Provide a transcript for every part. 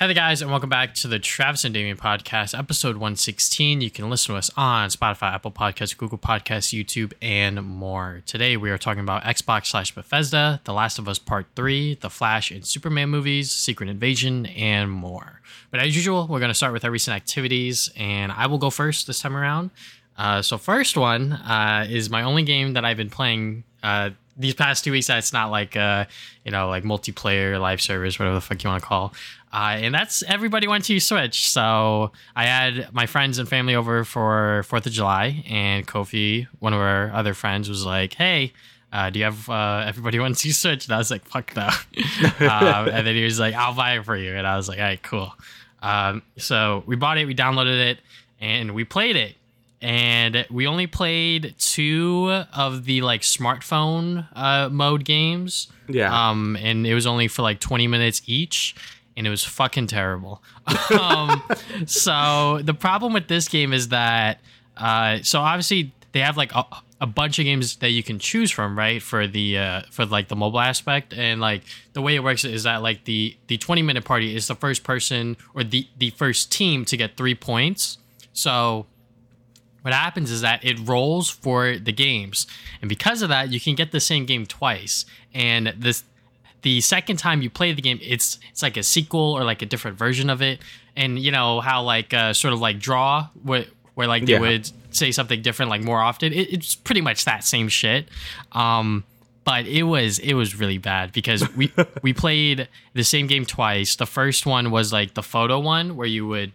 Hey there, guys, and welcome back to the Travis and Damian podcast, episode 116. You can listen to us on Spotify, Apple Podcasts, Google Podcasts, YouTube, and more. Today, we are talking about Xbox slash Bethesda, The Last of Us Part 3, The Flash and Superman movies, Secret Invasion, and more. But as usual, we're going to start with our recent activities, and I will go first this time around. Uh, so, first one uh, is my only game that I've been playing uh, these past two weeks. That's not like, uh, you know, like multiplayer, live service, whatever the fuck you want to call. Uh, and that's everybody 1-2-Switch. So I had my friends and family over for Fourth of July, and Kofi, one of our other friends, was like, "Hey, uh, do you have uh, everybody 1-2-Switch?" And I was like, "Fuck no." um, and then he was like, "I'll buy it for you," and I was like, "All right, cool." Um, so we bought it, we downloaded it, and we played it. And we only played two of the like smartphone uh, mode games. Yeah. Um, and it was only for like 20 minutes each and it was fucking terrible. um, so the problem with this game is that, uh, so obviously they have like a, a, bunch of games that you can choose from, right? For the uh, for like the mobile aspect, and like the way it works is that like the the twenty minute party is the first person or the the first team to get three points. So what happens is that it rolls for the games and because of that you can get the same game twice and this the second time you play the game it's it's like a sequel or like a different version of it and you know how like uh, sort of like draw where, where like they Yeah. would say something different like more often it, it's pretty much that same shit um but it was it was really bad because we we played the same game twice the first one was like the photo one where you would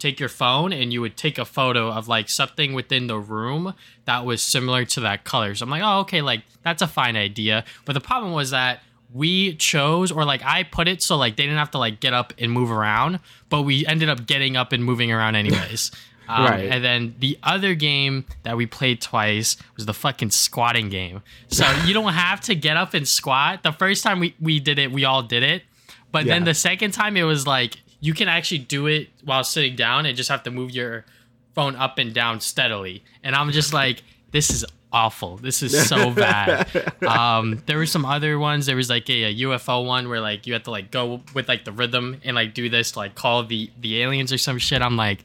take your phone and you would take a photo of like something within the room that was similar to that color. So I'm like, oh, okay, like that's a fine idea. But the problem was that we chose, or like I put it so like they didn't have to like get up and move around, but we ended up getting up and moving around anyways. Um, Right. And then the other game that we played twice was the fucking squatting game. So you don't have to get up and squat. The first time we, we did it, we all did it. But then the second time it was like you can actually do it while sitting down and just have to move your phone up and down steadily. And I'm just like, this is awful. This is so bad. um, there were some other ones. There was like a, a UFO one where like you had to like go with like the rhythm and like do this to like call the the aliens or some shit. I'm like,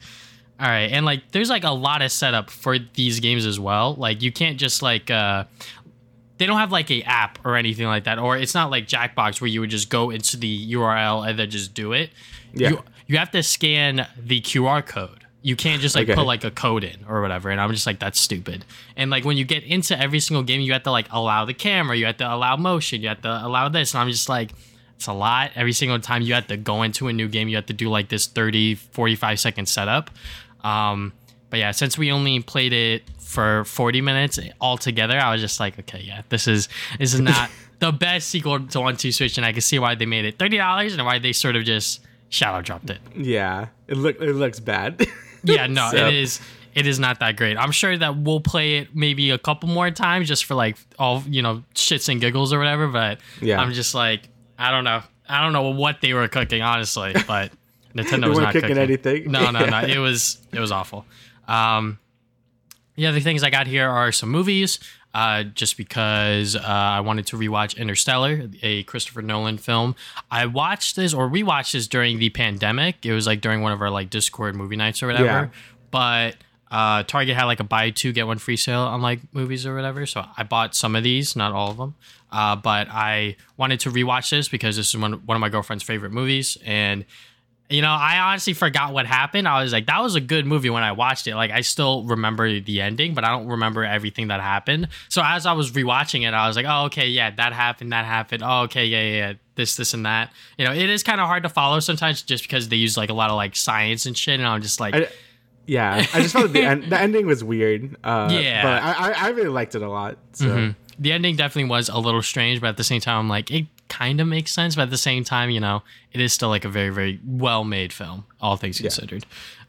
all right. And like there's like a lot of setup for these games as well. Like you can't just like uh they don't have like a app or anything like that, or it's not like Jackbox where you would just go into the URL and then just do it. Yeah. You you have to scan the QR code. You can't just like Okay. put like a code in or whatever. And I'm just like, that's stupid. And like when you get into every single game, you have to like allow the camera, you have to allow motion, you have to allow this. And I'm just like, it's a lot. Every single time you have to go into a new game, you have to do like this 30, 45 second setup. Um, but yeah, since we only played it for 40 minutes altogether, I was just like, okay, yeah, this is this is not the best sequel to One Two Switch, and I can see why they made it thirty dollars and why they sort of just shadow dropped it. yeah. It look it looks bad. Yeah, no, So- it is it is not that great. I'm sure that we'll play it maybe a couple more times just for like all you know shits and giggles or whatever. But Yeah. I'm just like, I don't know, I don't know what they were cooking honestly, but Nintendo was weren't cooking cooking anything? No, no, no. Yeah. It was it was awful. Um, the other things I got here are some movies. Uh, just because uh, I wanted to rewatch Interstellar, a Christopher Nolan film. I watched this or rewatched this during the pandemic. It was like during one of our like Discord movie nights or whatever. Yeah. But uh, Target had like a buy two get one free sale on like movies or whatever. So I bought some of these, not all of them. Uh, but I wanted to rewatch this because this is one one of my girlfriend's favorite movies, and you know, I honestly forgot what happened. I was like, that was a good movie when I watched it. Like, I still remember the ending, but I don't remember everything that happened. So as I was rewatching it, I was like, oh, okay, yeah, that happened, that happened. Oh, okay, yeah, yeah, yeah, this, this, and that. You know, it is kind of hard to follow sometimes just because they use like a lot of like science and shit, and I'm just like, I, yeah. I just felt the end, the ending was weird. Uh, Yeah. But I, I I really liked it a lot. So Mhm. the ending definitely was a little strange, but at the same time, I'm like, it kind of makes sense. But at the same time, you know, it is still like a very, very well made film, all things considered.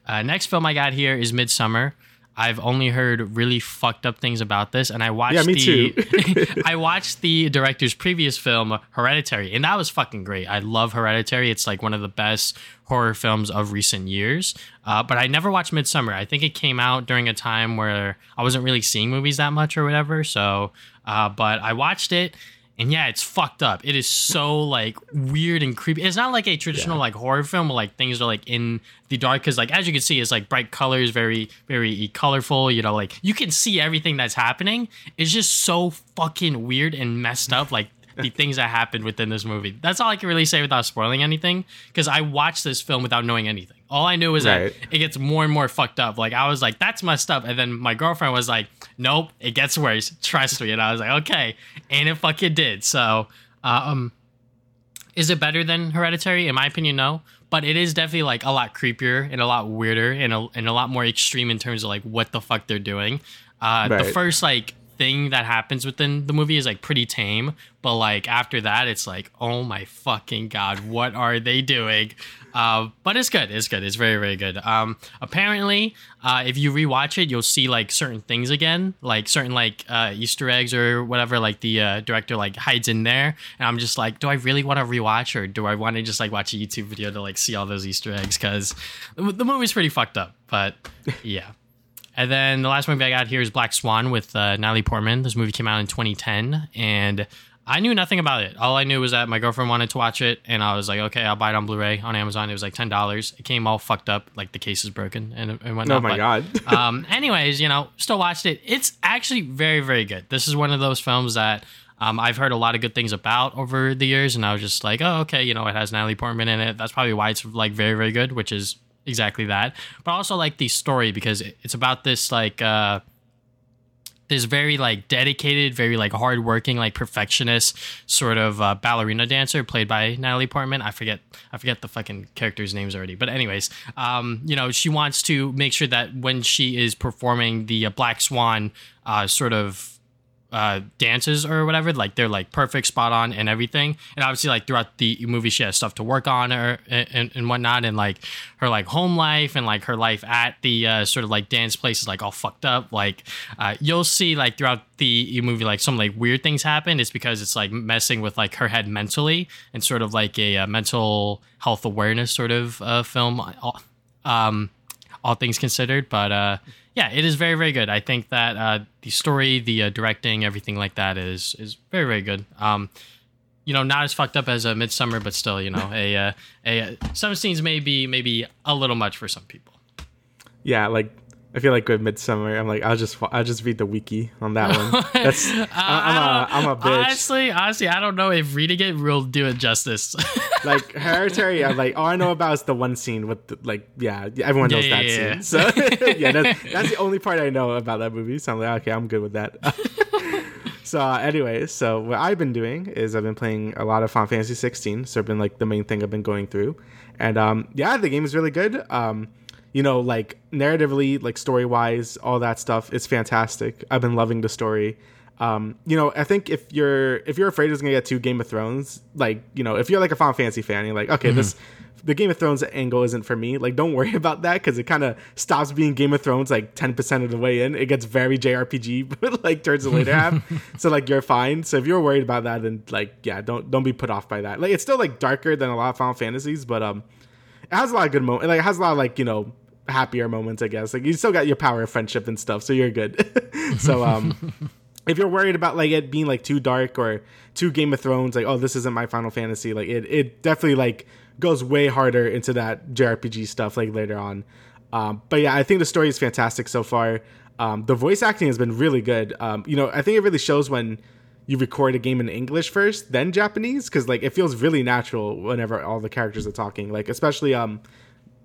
Uh, next film I got here is Midsommar. I've only heard really fucked up things about this, and I watched Yeah, me the too. I watched the director's previous film, Hereditary, and that was fucking great. I love Hereditary; it's like one of the best horror films of recent years. Uh, but I never watched Midsommar. I think it came out during a time where I wasn't really seeing movies that much or whatever. So, uh, but I watched it, And yeah, it's fucked up. It is so like weird and creepy. It's not like a traditional Yeah. like horror film where like things are like in the dark because like as you can see, it's like bright colors, very very colorful. You know, like you can see everything that's happening. It's just so fucking weird and messed up. Like the things that happened within this movie. That's all I can really say without spoiling anything because I watched this film without knowing anything. All I knew was Right. that it gets more and more fucked up. Like I was like, that's messed up, and then my girlfriend was like, nope, it gets worse. Trust me. And I was like, okay, and it fucking did. So, um, is it better than Hereditary? In my opinion, no. But it is definitely like a lot creepier and a lot weirder and a, and a lot more extreme in terms of like what the fuck they're doing. Uh, The first like thing that happens within the movie is like pretty tame, but like after that, it's like, oh my fucking god, what are they doing? Uh, but it's good. It's good. It's very very good. Um, apparently, uh, if you rewatch it, you'll see like certain things again, like certain like uh, Easter eggs or whatever. Like the uh, director like hides in there, and I'm just like, do I really want to rewatch or do I want to just like watch a YouTube video to like see all those Easter eggs? Because the, the movie's pretty fucked up. But yeah. And then the last movie I got here is Black Swan with uh, Natalie Portman. This movie came out in 2010, and I knew nothing about it. All I knew was that my girlfriend wanted to watch it, and I was like, okay, I'll buy it on Blu-ray on Amazon. It was like ten dollars. It came all fucked up, like the case is broken and, and whatnot. Oh my but, god. um, anyways, you know, still watched it. It's actually very, very good. This is one of those films that um, I've heard a lot of good things about over the years, and I was just like, oh, okay, you know, it has Natalie Portman in it. That's probably why it's like very, very good, which is exactly that. But also like the story because it's about this like uh, this very like dedicated, very like hardworking, like perfectionist sort of uh, ballerina dancer played by Natalie Portman. I forget, I forget the fucking characters' names already. But anyways, um, you know, she wants to make sure that when she is performing the uh, Black Swan uh, sort of uh, dances or whatever, like they're like perfect, spot on, and everything. And obviously, like throughout the movie, she has stuff to work on or and, and whatnot, and like her like home life and like her life at the uh, sort of like dance place is like all fucked up. Like uh, you'll see like throughout the movie, like some like weird things happen. It's because it's like messing with like her head mentally and sort of like a, uh mental health awareness sort of uh, film. Um, all things considered. But uh, yeah, it is very, very good. I think that uh, the story, the uh, directing, everything like that is is very, very good. Um, you know, not as fucked up as a Midsommar, but still, you know, a, uh, a some scenes may be maybe a little much for some people. yeah, like I feel like with Midsommar, I'm like I'll just I'll just read the wiki on that one. That's I, I'm a I'm a bitch. Honestly, honestly, I don't know if reading it will do it justice. like Hereditary, I'm like all I know about is the one scene with the, like yeah everyone knows Yeah, that yeah, scene. So yeah, that's, that's the only part I know about that movie. So I'm like okay, I'm good with that. so uh, anyway, so what I've been doing is I've been playing a lot of Final Fantasy 16. So it's been like the main thing I've been going through, and um yeah, the game is really good. Um you know like narratively like story wise all that stuff is fantastic i've been loving the story um, you know, I think if you're if you're afraid it's gonna get to Game of Thrones, like you know, if you're like a Final Fantasy fan, you're like, okay, this the Game of Thrones angle isn't for me. Like, don't worry about that because it kind of stops being Game of Thrones like ten percent of the way in. It gets very JRPG, but like towards the later half. So like you're fine. So if you're worried about that, then like yeah, don't don't be put off by that. Like it's still like darker than a lot of Final Fantasies, but um, it has a lot of good moments. Like it has a lot of like you know happier moments, I guess. Like you still got your power of friendship and stuff, so you're good. so um if you're worried about like it being like too dark or too Game of Thrones, like oh this isn't my Final Fantasy, like it it definitely like goes way harder into that JRPG stuff like later on. Um, but yeah, I think the story is fantastic so far. Um, the voice acting has been really good. Um, you know, I think it really shows when you record a game in English first, then Japanese, because like it feels really natural whenever all the characters are talking. Like especially um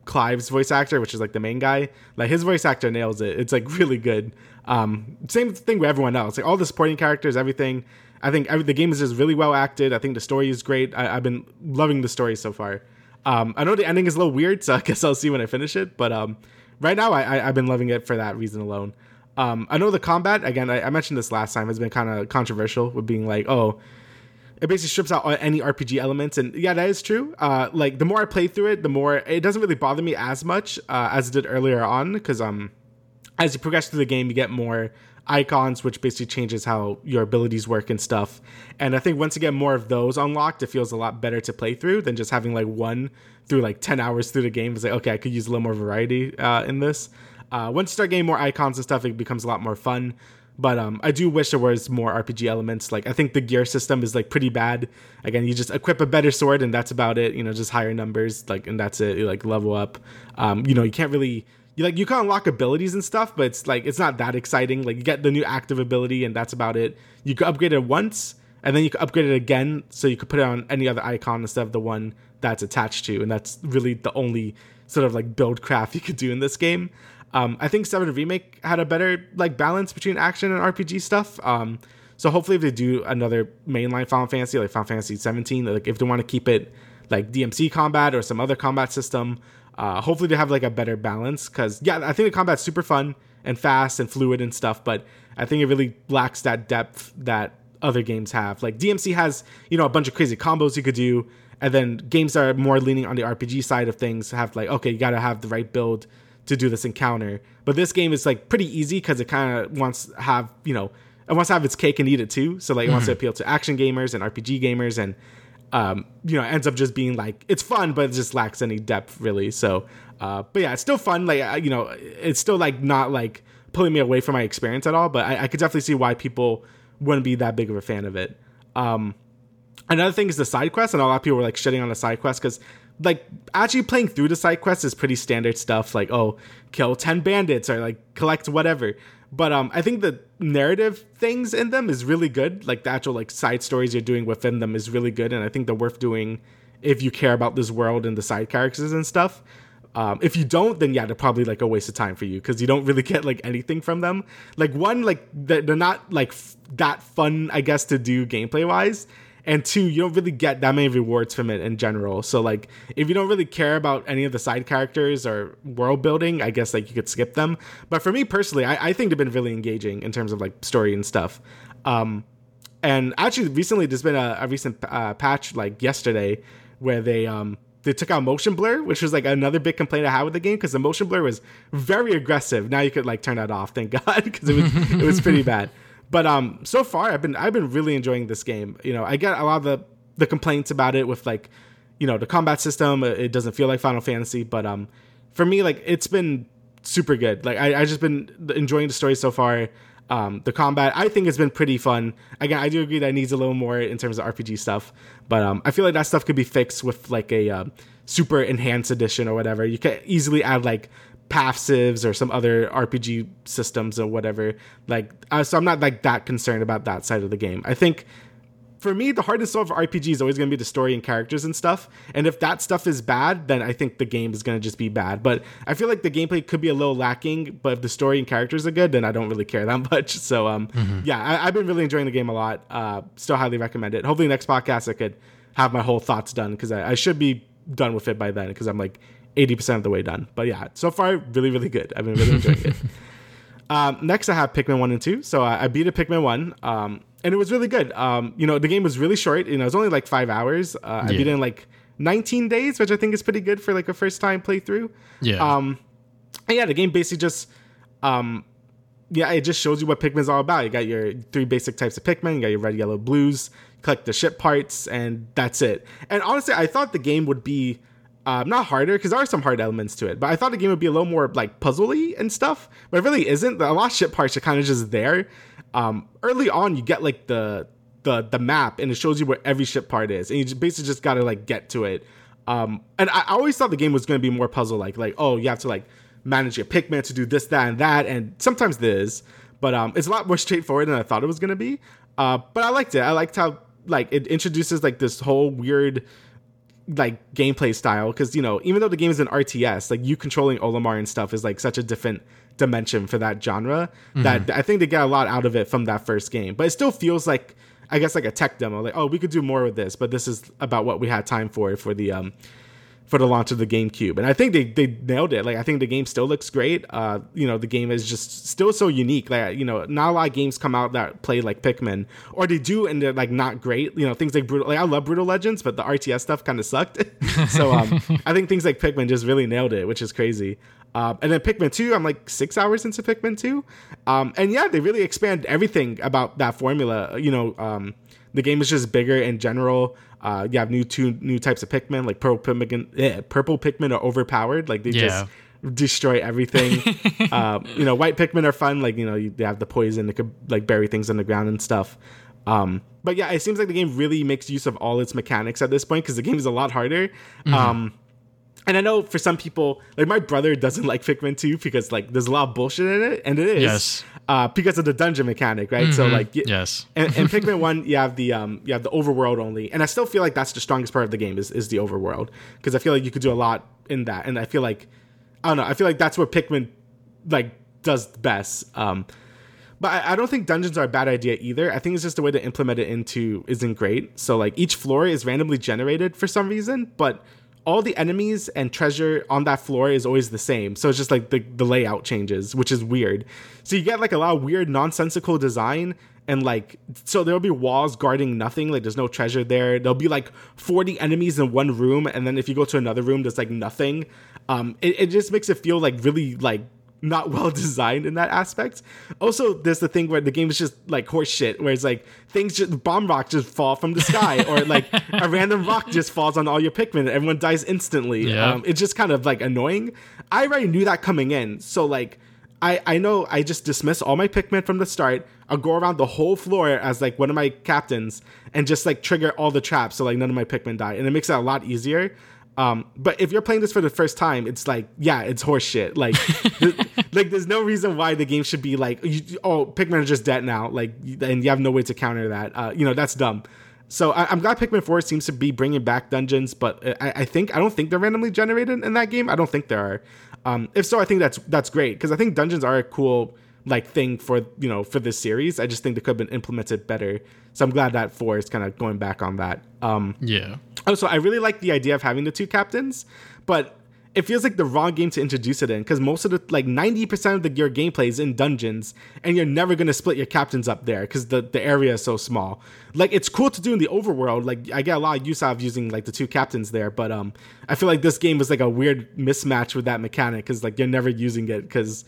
Clive's voice actor, which is like the main guy, like his voice actor nails it. It's like really good. Um, same thing with everyone else. Like all the supporting characters, everything. I think every, the game is just really well acted. I think the story is great. I, I've been loving the story so far. Um, I know the ending is a little weird, so I guess I'll see when I finish it. But um, right now, I, I've been loving it for that reason alone. Um, I know the combat again. I, I mentioned this last time has been kind of controversial with being like, oh, it basically strips out any RPG elements, and yeah, that is true. Uh, like the more I play through it, the more it doesn't really bother me as much uh, as it did earlier on, because um, as you progress through the game, you get more icons, which basically changes how your abilities work and stuff. And I think once you get more of those unlocked, it feels a lot better to play through than just having like one through like ten hours through the game. It's like okay, I could use a little more variety uh, in this. Uh, once you start getting more icons and stuff, it becomes a lot more fun. But um, I do wish there was more RPG elements. Like I think the gear system is like pretty bad. Again, you just equip a better sword and that's about it. You know, just higher numbers, like and that's it. You like level up. Um, you know, you can't really you like you can unlock abilities and stuff, but it's like it's not that exciting. Like you get the new active ability and that's about it. You can upgrade it once and then you can upgrade it again, so you could put it on any other icon instead of the one that's attached to, and that's really the only sort of like build craft you could do in this game. Um, I think Seven Remake had a better like balance between action and RPG stuff. Um, so hopefully, if they do another mainline Final Fantasy like Final Fantasy 17, like if they want to keep it like DMC combat or some other combat system, uh, hopefully they have like a better balance. Because yeah, I think the combat's super fun and fast and fluid and stuff, but I think it really lacks that depth that other games have. Like DMC has you know a bunch of crazy combos you could do, and then games that are more leaning on the RPG side of things have like okay, you got to have the right build to do this encounter. But this game is like pretty easy because it kind of wants to have you know it wants to have its cake and eat it too. So like it mm-hmm. wants to mm-hmm. appeal to action gamers and RPG gamers and um, you know ends up just being like it's fun but it just lacks any depth really. So uh, but yeah, it's still fun. Like you know it's still like not like pulling me away from my experience at all. But I, I could definitely see why people wouldn't be that big of a fan of it. Um, another thing is the side quest, and a lot of people were like shitting on the side quest because like actually playing through the side quests is pretty standard stuff like oh kill 10 bandits or like collect whatever. But um i think the narrative things in them is really good. Like the actual like side stories you're doing within them is really good and i think they're worth doing if you care about this world and the side characters and stuff. Um, if you don't then yeah they're probably like a waste of time for you because you don't really get like anything from them. Like one like they're not like f- that fun i guess to do gameplay wise and two you don't really get that many rewards from it in general so like if you don't really care about any of the side characters or world building i guess like you could skip them but for me personally i, I think they've been really engaging in terms of like story and stuff um and actually recently there's been a, a recent uh, patch like yesterday where they um they took out motion blur, which was like another big complaint I had with the game because the motion blur was very aggressive. Now you could like turn that off, thank God, because it was it was pretty bad. But um, so far I've been I've been really enjoying this game. You know, I get a lot of the the complaints about it with like, you know, the combat system. It doesn't feel like Final Fantasy, but um, for me like it's been super good. Like I I just been enjoying the story so far. Um, the combat I think has been pretty fun. Again, I do agree that it needs a little more in terms of RPG stuff, but um, I feel like that stuff could be fixed with like a uh, super enhanced edition or whatever. You can easily add like passives or some other RPG systems or whatever. Like, uh, so I'm not like that concerned about that side of the game. I think for me, the hardest of RPG is always going to be the story and characters and stuff. And if that stuff is bad, then I think the game is going to just be bad. But I feel like the gameplay could be a little lacking. But if the story and characters are good, then I don't really care that much. So, um, mm-hmm. yeah, I, have been really enjoying the game a lot. Uh, still highly recommend it. Hopefully, next podcast I could have my whole thoughts done because I, I should be done with it by then because I'm like 80% of the way done. But yeah, so far, really, really good. I've been really enjoying it. Um, next, I have Pikmin 1 and 2. So I, I beat a Pikmin 1, um, and it was really good. Um, you know, the game was really short. You know, it was only like five hours. Uh, yeah. I beat it in like 19 days, which I think is pretty good for like a first time playthrough. Yeah. Um, and yeah, the game basically just, um, yeah, it just shows you what Pikmin's all about. You got your three basic types of Pikmin. You got your red, yellow, blues. collect the ship parts, and that's it. And honestly, I thought the game would be uh, not harder because there are some hard elements to it, but I thought the game would be a little more like puzzly and stuff, but it really isn't. A lot of ship parts are kind of just there. Um, early on, you get like the the the map and it shows you where every ship part is, and you basically just gotta like get to it. Um, and I, I always thought the game was gonna be more puzzle like, like oh, you have to like manage your Pikmin to do this, that, and that, and sometimes this, but um, it's a lot more straightforward than I thought it was gonna be. Uh, but I liked it. I liked how like it introduces like this whole weird like gameplay style because you know even though the game is an RTS, like you controlling Olimar and stuff is like such a different dimension for that genre mm-hmm. that I think they get a lot out of it from that first game. But it still feels like I guess like a tech demo, like oh we could do more with this, but this is about what we had time for for the um for the launch of the GameCube. And I think they, they nailed it. Like I think the game still looks great. Uh, you know, the game is just still so unique. Like, you know, not a lot of games come out that play like Pikmin. Or they do and they're like not great. You know, things like Brutal like I love Brutal Legends, but the RTS stuff kind of sucked. so um I think things like Pikmin just really nailed it, which is crazy. Uh, and then Pikmin 2, I'm like six hours into Pikmin 2. Um, and yeah, they really expand everything about that formula. You know, um, the game is just bigger in general. Uh, you have new two new types of Pikmin, like purple Pikmin. Eh, purple Pikmin are overpowered. Like they yeah. just destroy everything. um, you know, white Pikmin are fun. Like you know, you, they have the poison that could like bury things in the ground and stuff. Um, but yeah, it seems like the game really makes use of all its mechanics at this point because the game is a lot harder. Mm-hmm. Um, and I know for some people, like my brother doesn't like Pikmin 2 because like there's a lot of bullshit in it, and it is. Yes. Uh, because of the dungeon mechanic, right? So like, y- Yes. and, and Pikmin One, you have the um, you have the overworld only, and I still feel like that's the strongest part of the game is is the overworld because I feel like you could do a lot in that, and I feel like I don't know, I feel like that's where Pikmin like does best. Um, but I, I don't think dungeons are a bad idea either. I think it's just the way to implement it into isn't great. So like each floor is randomly generated for some reason, but all the enemies and treasure on that floor is always the same. So it's just like the, the layout changes, which is weird. So you get like a lot of weird nonsensical design and like so there'll be walls guarding nothing, like there's no treasure there. There'll be like 40 enemies in one room, and then if you go to another room, there's like nothing. Um it, it just makes it feel like really like not well designed in that aspect. Also, there's the thing where the game is just like horse shit, where it's like things just bomb rocks just fall from the sky, or like a random rock just falls on all your Pikmin and everyone dies instantly. Yeah. Um, it's just kind of like annoying. I already knew that coming in, so like I I know I just dismiss all my Pikmin from the start. I'll go around the whole floor as like one of my captains and just like trigger all the traps so like none of my Pikmin die, and it makes it a lot easier. Um, but if you're playing this for the first time, it's like, yeah, it's horseshit. Like, th- like there's no reason why the game should be like, you, oh, Pikmin are just dead now. Like, and you have no way to counter that. Uh, you know, that's dumb. So I, I'm glad Pikmin 4 seems to be bringing back dungeons, but I, I think I don't think they're randomly generated in that game. I don't think there are. Um, if so, I think that's that's great because I think dungeons are a cool like thing for you know for this series. I just think they could have been implemented better. So I'm glad that four is kind of going back on that. Um, Yeah. Also, I really like the idea of having the two captains, but it feels like the wrong game to introduce it in because most of the like 90% of the your gameplay is in dungeons and you're never going to split your captains up there because the, the area is so small like it's cool to do in the overworld like i get a lot of use out of using like the two captains there but um i feel like this game was like a weird mismatch with that mechanic because like you're never using it because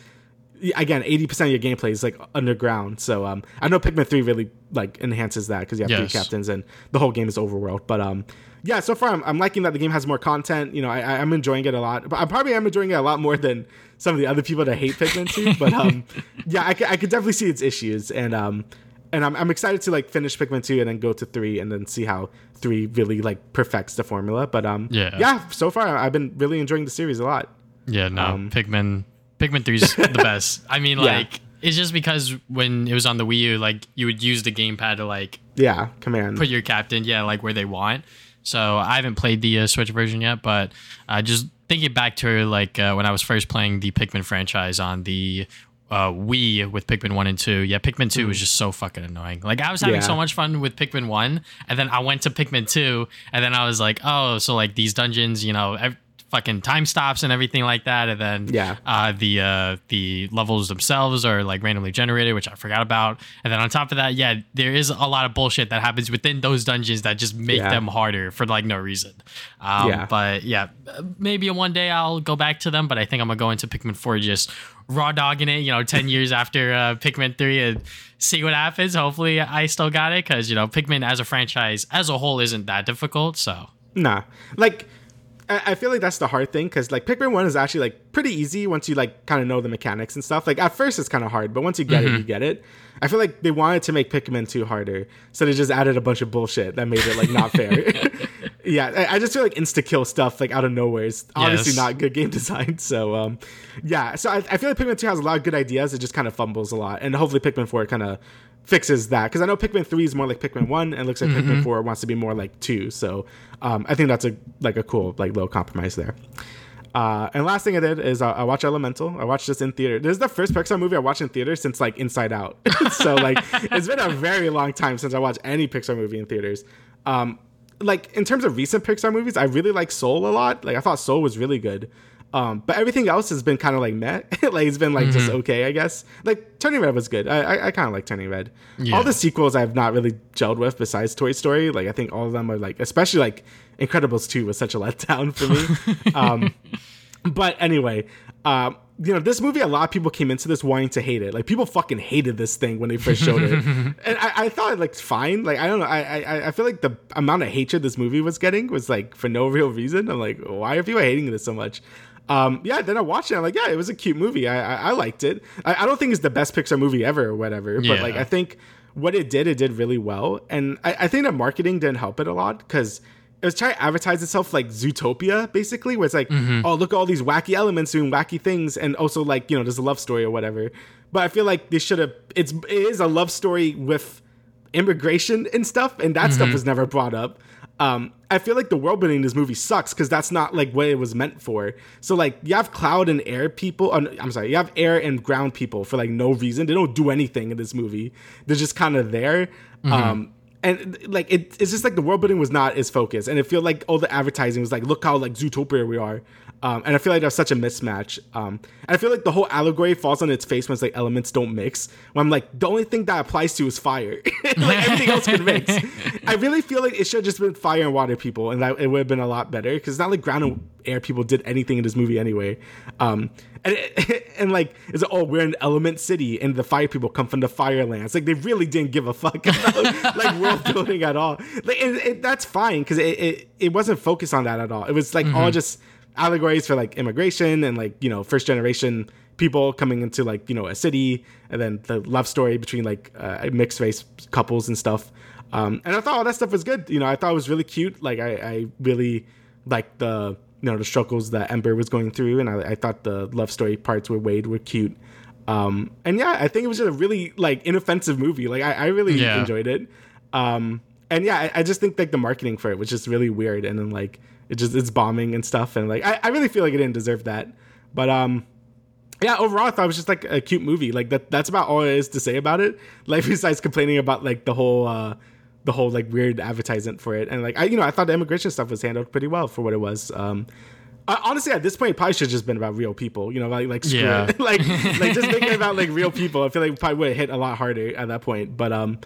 again 80% of your gameplay is like underground so um i know pikmin 3 really like enhances that because you have Yes. three captains and the whole game is overworld but um yeah so far I'm, I'm liking that the game has more content you know I, i'm enjoying it a lot but i probably am enjoying it a lot more than some of the other people that hate pikmin 2 but um yeah I, I could definitely see its issues and um and I'm, I'm excited to like finish pikmin 2 and then go to 3 and then see how 3 really like perfects the formula but um Yeah. yeah so far i've been really enjoying the series a lot Yeah, no, Um, Pikmin, Pikmin Three is the best. I mean, Yeah. like, it's just because when it was on the Wii U, like, you would use the gamepad to like yeah command put your captain, yeah, like where they want. So I haven't played the uh, Switch version yet, but uh, just thinking back to like uh, when I was first playing the Pikmin franchise on the uh, Wii with Pikmin one and two. Yeah, Pikmin two was just so fucking annoying. Like I was having Mm. Yeah. so much fun with Pikmin one, and then I went to Pikmin two, and then I was like, oh, so like these dungeons, you know. Ev- fucking time stops and everything like that and then Yeah. uh the uh the levels themselves are like randomly generated which i forgot about and then on top of that yeah there is a lot of bullshit that happens within those dungeons that just make Yeah. them harder for like no reason um Yeah. but yeah maybe one day i'll go back to them but i think i'm gonna go into pikmin 4 just raw dogging it you know 10 years after uh pikmin 3 and see what happens hopefully i still got it because you know pikmin as a franchise as a whole isn't that difficult so Nah, like I, feel like that's the hard thing because like Pikmin One is actually like pretty easy once you like kind of know the mechanics and stuff. Like at first it's kind of hard, but once you get it, you get it. I feel like they wanted to make Pikmin Two harder, so they just added a bunch of bullshit that made it like not fair. yeah, I, I just feel like insta kill stuff like out of nowhere is obviously Yes. not good game design. So um, yeah, so I, I feel like Pikmin Two has a lot of good ideas. It just kind of fumbles a lot, and hopefully Pikmin Four kind of fixes that because I know Pikmin Three is more like Pikmin One, and looks like Pikmin Four wants to be more like Two. So um, I think that's a like a cool like little compromise there. Uh, and last thing I did is uh, I watched Elemental. I watched this in theater. This is the first Pixar movie I watched in theater since like Inside Out. so like it's been a very long time since I watched any Pixar movie in theaters. Um, like in terms of recent Pixar movies, I really like Soul a lot. Like I thought Soul was really good. Um, but everything else has been kind of like meh. like it's been like just okay, I guess. Like Turning Red was good. I I, I kind of like Turning Red. Yeah. All the sequels I've not really gelled with besides Toy Story. Like I think all of them are like, especially like Incredibles two was such a letdown for me. um, but anyway, um, you know, this movie, a lot of people came into this wanting to hate it. Like people fucking hated this thing when they first showed it, and I, I thought it looked fine. Like I don't know, I, I I feel like the amount of hatred this movie was getting was like for no real reason. I'm like, why are people hating this so much? Um, yeah, then I watched it. I'm like, yeah, it was a cute movie. I I, I liked it. I, I don't think it's the best Pixar movie ever or whatever, but Yeah. like I think what it did, it did really well. And I, I think the marketing didn't help it a lot because it was trying to advertise itself like Zootopia, basically, where it's like, oh, look at all these wacky elements doing wacky things, and also like you know, there's a love story or whatever. But I feel like they should have. It's it is a love story with immigration and stuff, and that stuff was never brought up. Um, I feel like the world building in this movie sucks because that's not like what it was meant for. So like you have cloud and air people. Uh, I'm sorry, you have air and ground people for like no reason. They don't do anything in this movie. They're just kind of there. Um, and like it, it's just like the world building was not as focused, and it feel like all the advertising was like, look how like Zootopia we are. Um, and I feel like there's such a mismatch. Um, and I feel like the whole allegory falls on its face when it's like elements don't mix. When I'm like, the only thing that applies to is fire. like everything else can mix. I really feel like it should have just been fire and water people, and that it would have been a lot better. Because it's not like ground and air people did anything in this movie anyway. Um, and and like, it's like, oh, we're in Element City, and the fire people come from the Firelands. Like they really didn't give a fuck about like world building at all. Like, and, and that's fine because it, it it wasn't focused on that at all. It was like all just allegories for like immigration and like you know first generation people coming into like you know a city and then the love story between like uh, mixed race couples and stuff. Um and i thought all that stuff was good. You know i thought it was really cute. Like i i really liked the you know the struggles that ember was going through and i, I thought the love story parts with wade were cute. Um and yeah i think it was just a really like inoffensive movie. Like i, I really Yeah. enjoyed it. Um and yeah I, I just think like the marketing for it was just really weird and then like it just it's bombing and stuff and like I, I really feel like it didn't deserve that but um yeah overall i thought it was just like a cute movie like that that's about all there is to say about it like besides complaining about like the whole uh the whole like weird advertisement for it and like i you know i thought the immigration stuff was handled pretty well for what it was um I, honestly, at this point, it probably should have just been about real people. You know, like like screw Yeah. it. like like just thinking about like real people. I feel like it probably would have hit a lot harder at that point. But um,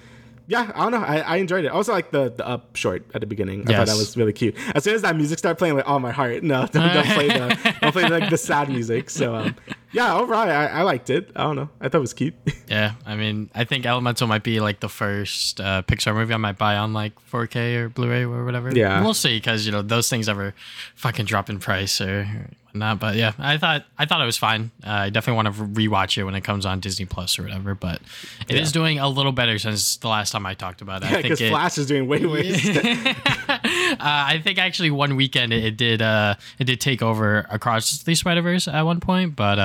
yeah, I don't know. I, I enjoyed it. I also like the the up short at the beginning. I thought that was really cute. As soon as that music started playing, like oh my heart, no, don't, don't play the don't play like the sad music. So um, yeah, overall, I, I liked it. I don't know. I thought it was cute. Yeah, I mean, I think Elemental might be like the first uh, Pixar movie I might buy on like 4K or Blu-ray or whatever. Yeah. we'll see because you know those things ever fucking drop in price or whatnot. But yeah, I thought I thought it was fine. Uh, I definitely want to rewatch it when it comes on Disney Plus or whatever. But it is doing a little better since the last time I talked about it. Yeah, because Flash is doing way worse. uh, I think actually one weekend it, it did uh it did take over across the Spider Verse at one point, but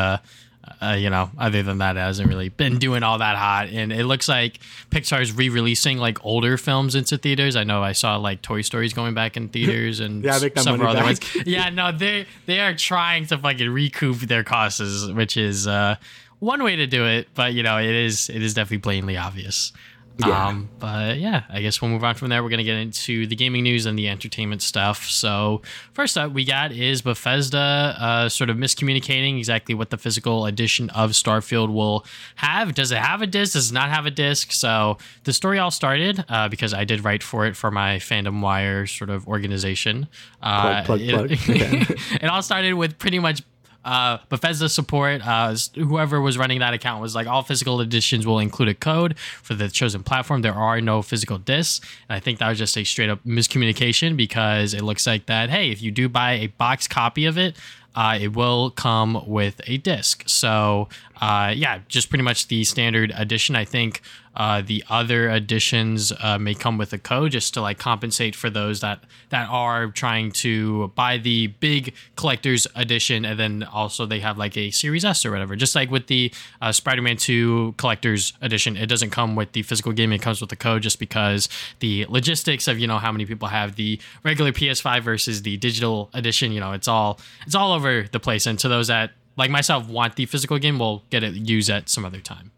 uh, you know other than that it hasn't really been doing all that hot. And it looks like Pixar's re-releasing like older films into theaters. I know I saw like Toy Stories going back in theaters and Yeah, several other back. ones. Yeah, no, they they are trying to fucking recoup their costs, which is uh one way to do it, but you know it is it is definitely blatantly obvious. Yeah. Um, but yeah, I guess we'll move on from there. We're gonna get into the gaming news and the entertainment stuff. So first up, we got is Bethesda uh, sort of miscommunicating exactly what the physical edition of Starfield will have. Does it have a disc? Does it not have a disc? So the story all started uh, because I did write for it for my Fandom Wire sort of organization. Uh, Plug, plug, it- Okay. it all started with pretty much uh, Bethesda support. Uh, whoever was running that account was like, all physical editions will include a code for the chosen platform. There are no physical discs. And I think that was just a straight up miscommunication because it looks like that, hey, if you do buy a box copy of it, uh, it will come with a disc. So, uh, yeah, just pretty much the standard edition. I think uh, the other editions uh, may come with a code just to like compensate for those that that are trying to buy the big collector's edition, and then also they have like a Series S or whatever. Just like with the uh, Spider-Man 2 collector's edition, it doesn't come with the physical game; it comes with the code, just because the logistics of you know how many people have the regular PS5 versus the digital edition. You know, it's all it's all over the place, and to those that like myself want the physical game, we'll get it used at some other time.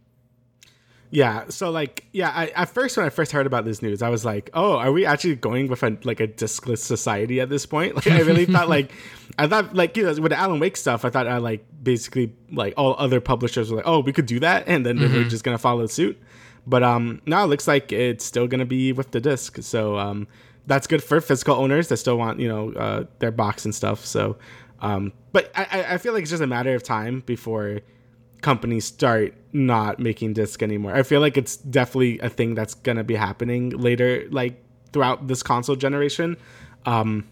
Yeah, so like, yeah, I, at first when I first heard about this news, I was like, "Oh, are we actually going with a like a discless society at this point?" Like, I really thought like, I thought like you know with the Alan Wake stuff, I thought I like basically like all other publishers were like, "Oh, we could do that," and then they were just gonna follow suit. But um, now it looks like it's still gonna be with the disc, so um, that's good for physical owners that still want you know uh, their box and stuff. So, um, but I- I feel like it's just a matter of time before companies start not making disc anymore. I feel like it's definitely a thing that's gonna be happening later, like throughout this console generation. Um,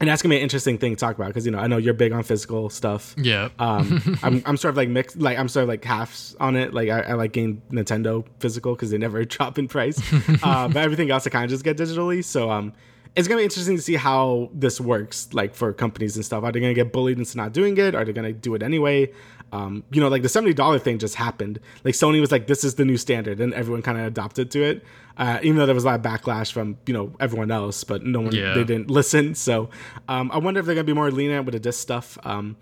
and that's gonna be an interesting thing to talk about because you know I know you're big on physical stuff. Yeah. Um, I'm I'm sort of like mixed, like I'm sort of like halves on it. Like I, I like getting Nintendo physical because they never drop in price, uh, but everything else I kind of just get digitally. So um, it's gonna be interesting to see how this works, like for companies and stuff. Are they gonna get bullied into not doing it? Are they gonna do it anyway? Um, you know, like the seventy dollar thing just happened. Like Sony was like, "This is the new standard," and everyone kind of adopted to it. Uh, even though there was a lot of backlash from you know everyone else, but no one Yeah. they didn't listen. So um, I wonder if they're gonna be more lenient with the disc stuff. Um,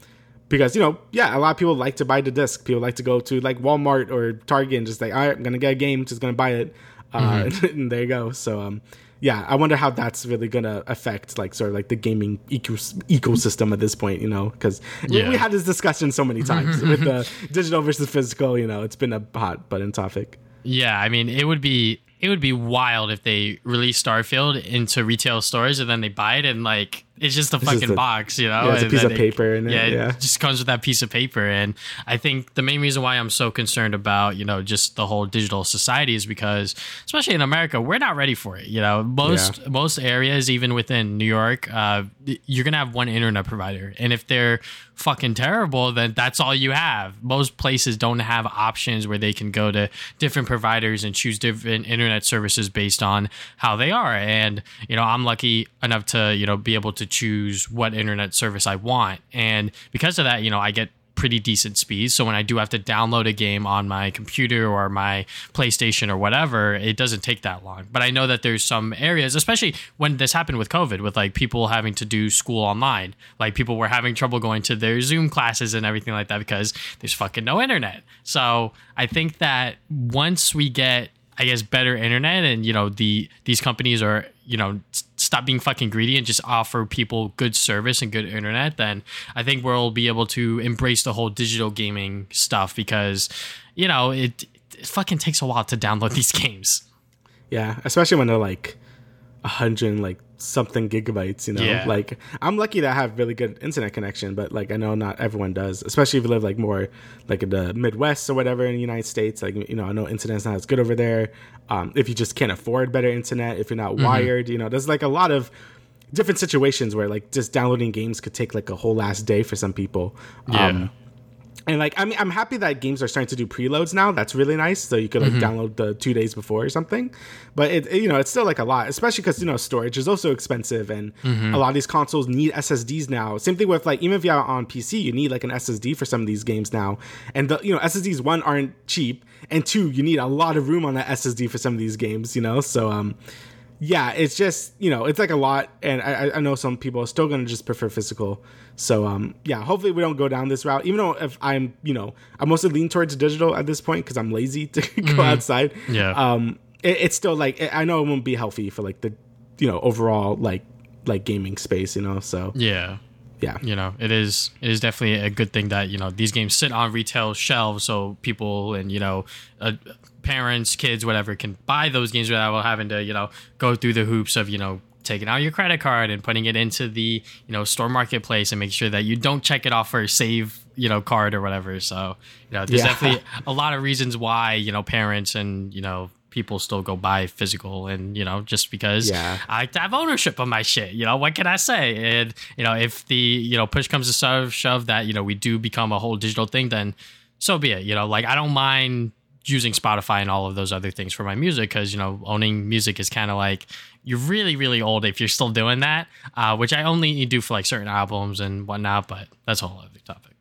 because you know, yeah, a lot of people like to buy the disc. People like to go to like Walmart or Target and just like, all right, I'm gonna get a game, just gonna buy it, uh, and there you go. So, um, yeah, I wonder how that's really gonna affect like sort of like the gaming ecos- ecosystem at this point. You know, because we, Yeah. we had this discussion so many times with the digital versus physical. You know, it's been a hot button topic. Yeah, I mean, it would be it would be wild if they release Starfield into retail stores and then they buy it and like it's just a fucking a- box, you know. yeah, it's a piece of paper in it, yeah, yeah. it just comes with that piece of paper. And I think the main reason why I'm so concerned about you know just the whole digital society is because especially in America, we're not ready for it. You know, most most areas, even within New York, uh, you're gonna have one internet provider, and if they're fucking terrible, then that's all you have. Most places don't have options where they can go to different providers and choose different internet services based on how they are. And, you know, I'm lucky enough to, you know, be able to choose what internet service I want. And because of that, you know, I get pretty decent speeds. So when I do have to download a game on my computer or my PlayStation or whatever, it doesn't take that long. But I know that there's some areas, especially when this happened with COVID, with like people having to do school online. Like people were having trouble going to their Zoom classes and everything like that because there's fucking no internet. So I think that once we get I guess better internet and you know the these companies are you know stop being fucking greedy and just offer people good service and good internet then I think we'll be able to embrace the whole digital gaming stuff because you know it, it fucking takes a while to download these games. Yeah, especially when they're like a hundred like something gigabytes. You know, Yeah. like I'm lucky that I have really good internet connection, but like I know not everyone does. Especially if you live like more like in the Midwest or whatever in the United States. Like you know, I know internet's not as good over there. Um, if you just can't afford better internet, if you're not wired, you know, there's like a lot of different situations where like just downloading games could take like a whole last day for some people. Um, and like I mean, I'm happy that games are starting to do preloads now. That's really nice. So you could like download the two days before or something. But it, it- you know, it's still like a lot, especially because you know storage is also expensive, and a lot of these consoles need SSDs now. Same thing with like even if you're on PC, you need like an SSD for some of these games now. And the you know SSDs one aren't cheap, and two you need a lot of room on that SSD for some of these games. You know, so um yeah, it's just you know, it's like a lot, and I, I- know some people are still gonna just prefer physical. So um, yeah, hopefully we don't go down this route. Even though if I'm, you know, I mostly lean towards digital at this point because I'm lazy to go outside. Yeah. Um, it, it's still like I know it won't be healthy for like the, you know, overall like like gaming space. You know, so Yeah. yeah, you know it is it is definitely a good thing that you know these games sit on retail shelves so people and you know uh, parents kids whatever can buy those games without having to you know go through the hoops of you know taking out your credit card and putting it into the you know store marketplace and make sure that you don't check it off for save you know card or whatever so you know there's Yeah. definitely a lot of reasons why you know parents and you know people still go buy physical and you know just because Yeah. I like to have ownership of my shit. You know, what can I say? And you know, if the you know push comes to shove, shove that you know we do become a whole digital thing, then so be it. You know, like I don't mind using Spotify and all of those other things for my music because you know owning music is kind of like you're really really old if you're still doing that, uh, which I only do for like certain albums and whatnot. But that's a whole other topic.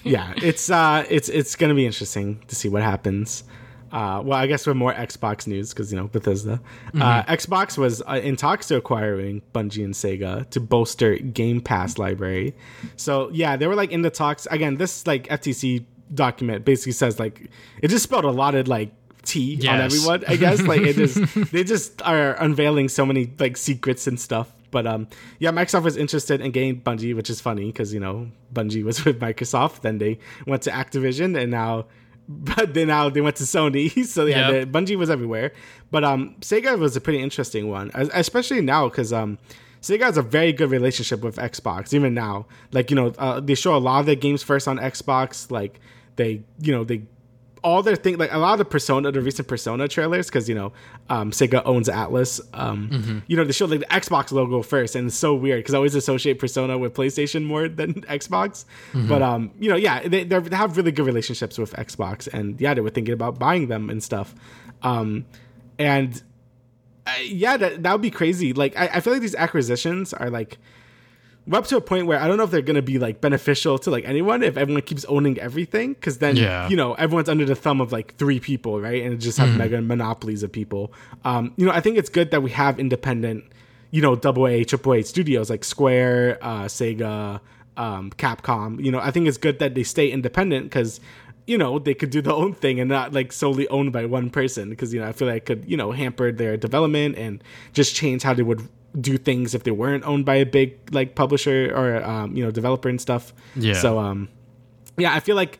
yeah, it's uh, it's it's gonna be interesting to see what happens. Uh, well, I guess with more Xbox news because you know Bethesda, uh, Xbox was uh, in talks to acquiring Bungie and Sega to bolster Game Pass library. So yeah, they were like in the talks again. This like FTC document basically says like it just spelled a lot of like tea on everyone. I guess like it just they just are unveiling so many like secrets and stuff. But um, yeah, Microsoft was interested in getting Bungie, which is funny because you know Bungie was with Microsoft, then they went to Activision, and now, but then now they went to Sony. So yeah, Yep. the, Bungie was everywhere. But um, Sega was a pretty interesting one, especially now because um. Sega has a very good relationship with Xbox, even now. Like you know, uh, they show a lot of their games first on Xbox. Like they, you know, they all their thing like a lot of the persona the recent persona trailers because you know um, sega owns Atlus um, mm-hmm. you know they showed like the xbox logo first and it's so weird because i always associate persona with playstation more than xbox mm-hmm. but um you know yeah they, they have really good relationships with xbox and yeah they were thinking about buying them and stuff um and uh, yeah that, that would be crazy like I, I feel like these acquisitions are like we're up to a point where I don't know if they're going to be like beneficial to like anyone if everyone keeps owning everything because then yeah. you know everyone's under the thumb of like three people right and just have mm. mega monopolies of people. Um, you know I think it's good that we have independent you know double A triple A studios like Square, uh, Sega, um, Capcom. You know I think it's good that they stay independent because you know they could do their own thing and not like solely owned by one person because you know I feel like it could you know hamper their development and just change how they would do things if they weren't owned by a big like publisher or um, you know developer and stuff. Yeah. So um, yeah, I feel like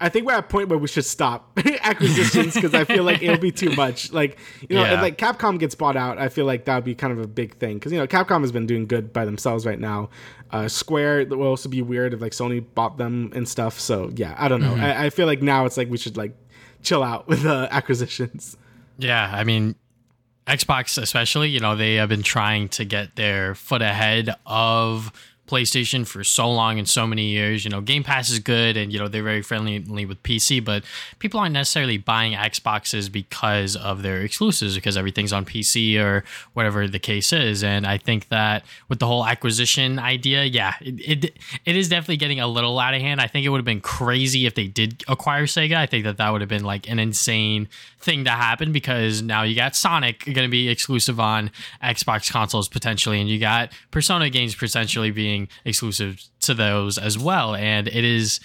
I think we're at a point where we should stop acquisitions because I feel like it'll be too much. Like you know, yeah. if like Capcom gets bought out, I feel like that would be kind of a big thing because you know Capcom has been doing good by themselves right now. Uh, Square will also be weird if like Sony bought them and stuff. So yeah, I don't know. Mm-hmm. I, I, feel like now it's like we should like chill out with uh, acquisitions. Yeah, I mean, Xbox, especially, you know, they have been trying to get their foot ahead of PlayStation for so long and so many years. You know, Game Pass is good and, you know, they're very friendly with PC, but people aren't necessarily buying Xboxes because of their exclusives, because everything's on PC or whatever the case is. And I think that with the whole acquisition idea, yeah, it, it, it is definitely getting a little out of hand. I think it would have been crazy if they did acquire Sega. I think that that would have been like an insane thing to happen because now you got Sonic going to be exclusive on Xbox consoles potentially, and you got Persona games potentially being exclusive to those as well. And it is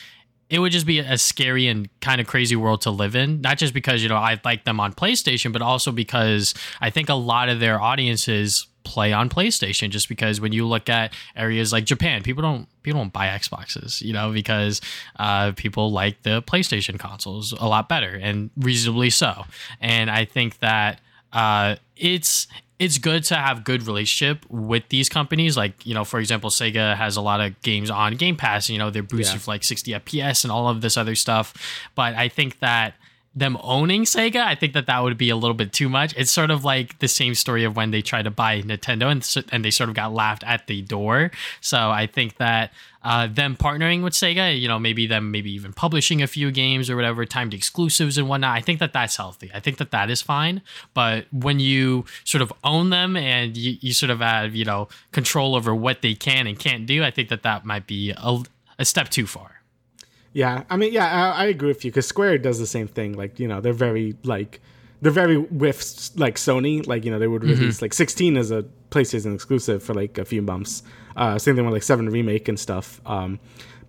it would just be a scary and kind of crazy world to live in. Not just because, you know, I like them on PlayStation, but also because I think a lot of their audiences play on PlayStation just because when you look at areas like Japan, people don't people don't buy Xboxes, you know, because uh, people like the PlayStation consoles a lot better and reasonably so. And I think that uh, it's it's good to have good relationship with these companies. Like, you know, for example, Sega has a lot of games on Game Pass, you know, they're boosted yeah. for like 60 FPS and all of this other stuff. But I think that them owning Sega, I think that that would be a little bit too much. It's sort of like the same story of when they tried to buy Nintendo and, and they sort of got laughed at the door. So I think that uh, them partnering with Sega, you know, maybe them maybe even publishing a few games or whatever, timed exclusives and whatnot. I think that that's healthy. I think that that is fine. But when you sort of own them and you, you sort of have you know control over what they can and can't do, I think that that might be a, a step too far. Yeah, I mean, yeah, I, I agree with you because Square does the same thing. Like, you know, they're very like they're very with like Sony. Like, you know, they would mm-hmm. release mm-hmm. like 16 as a PlayStation exclusive for like a few months. Uh, same thing with like Seven remake and stuff. Um,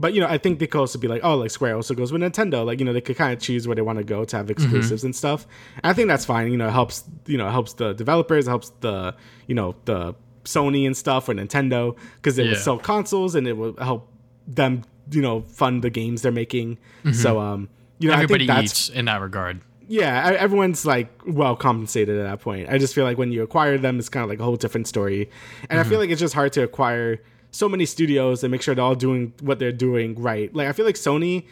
but you know, I think they could also be like, oh, like Square also goes with Nintendo. Like, you know, they could kind of choose where they want to go to have mm-hmm. exclusives mm-hmm. and stuff. And I think that's fine. You know, it helps. You know, it helps the developers, it helps the you know the Sony and stuff or Nintendo because it yeah. will sell consoles and it will help them you know fund the games they're making. Mm-hmm. So um, you know, everybody eats in that regard. Yeah, everyone's like well compensated at that point. I just feel like when you acquire them, it's kind of like a whole different story, and mm-hmm. I feel like it's just hard to acquire so many studios and make sure they're all doing what they're doing right. Like I feel like Sony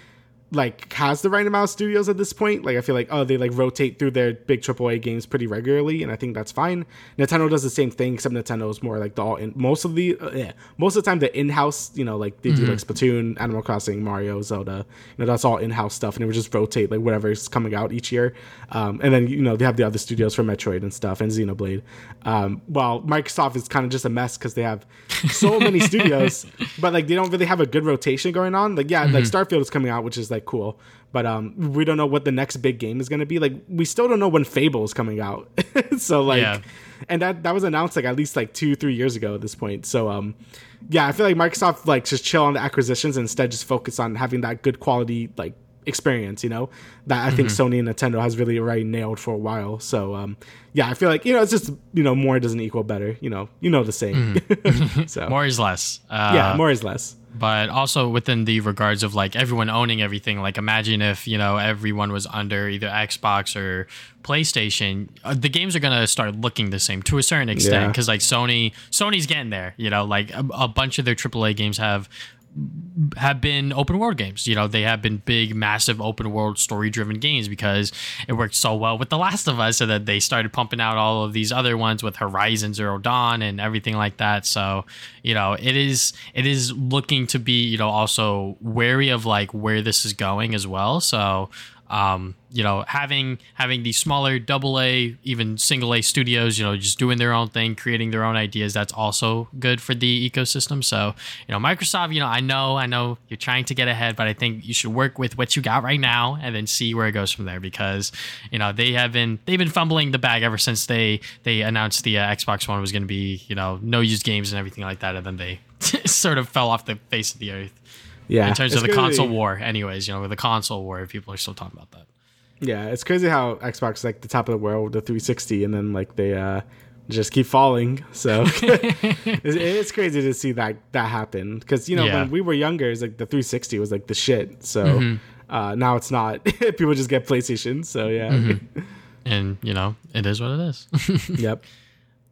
like has the right amount of studios at this point. Like I feel like oh they like rotate through their big AAA games pretty regularly, and I think that's fine. Nintendo does the same thing, except Nintendo is more like the all in most of the uh, yeah most of the time the in house you know like they mm-hmm. do like Splatoon, Animal Crossing, Mario, Zelda. You know that's all in house stuff, and it would just rotate like whatever is coming out each year. Um, and then you know they have the other studios for Metroid and stuff and Xenoblade. Um, while Microsoft is kind of just a mess because they have so many studios, but like they don't really have a good rotation going on. Like yeah, mm-hmm. like Starfield is coming out, which is like like cool. But um, we don't know what the next big game is going to be. Like we still don't know when Fable is coming out. so like, yeah. and that that was announced like at least like two three years ago at this point. So um, yeah, I feel like Microsoft like just chill on the acquisitions and instead just focus on having that good quality like experience, you know, that I think mm-hmm. Sony and Nintendo has really already nailed for a while. So, um, yeah, I feel like, you know, it's just, you know, more doesn't equal better, you know, you know, the same. Mm-hmm. so more is less. Uh, yeah, more is less but also within the regards of like everyone owning everything like imagine if you know everyone was under either xbox or playstation uh, the games are going to start looking the same to a certain extent because yeah. like sony sony's getting there you know like a, a, bunch of their aaa games have have been open world games. You know, they have been big, massive open world story driven games because it worked so well with The Last of Us, so that they started pumping out all of these other ones with Horizon Zero Dawn and everything like that. So, you know, it is it is looking to be, you know, also wary of like where this is going as well. So um, you know, having having these smaller double A, even single A studios, you know, just doing their own thing, creating their own ideas, that's also good for the ecosystem. So, you know, Microsoft, you know, I know, I know you're trying to get ahead, but I think you should work with what you got right now and then see where it goes from there because, you know, they have been they've been fumbling the bag ever since they they announced the uh, Xbox One was going to be, you know, no use games and everything like that, and then they sort of fell off the face of the earth yeah, in terms of the console war. Anyways, you know, with the console war, people are still talking about that. Yeah, it's crazy how Xbox is like the top of the world with the 360, and then like they uh, just keep falling. So it's, it's crazy to see that that happen because you know Yeah. when we were younger, it's like the 360 was like the shit. So Mm-hmm. uh, now it's not. People just get PlayStation. So yeah, Mm-hmm. And you know, it is what it is. yep.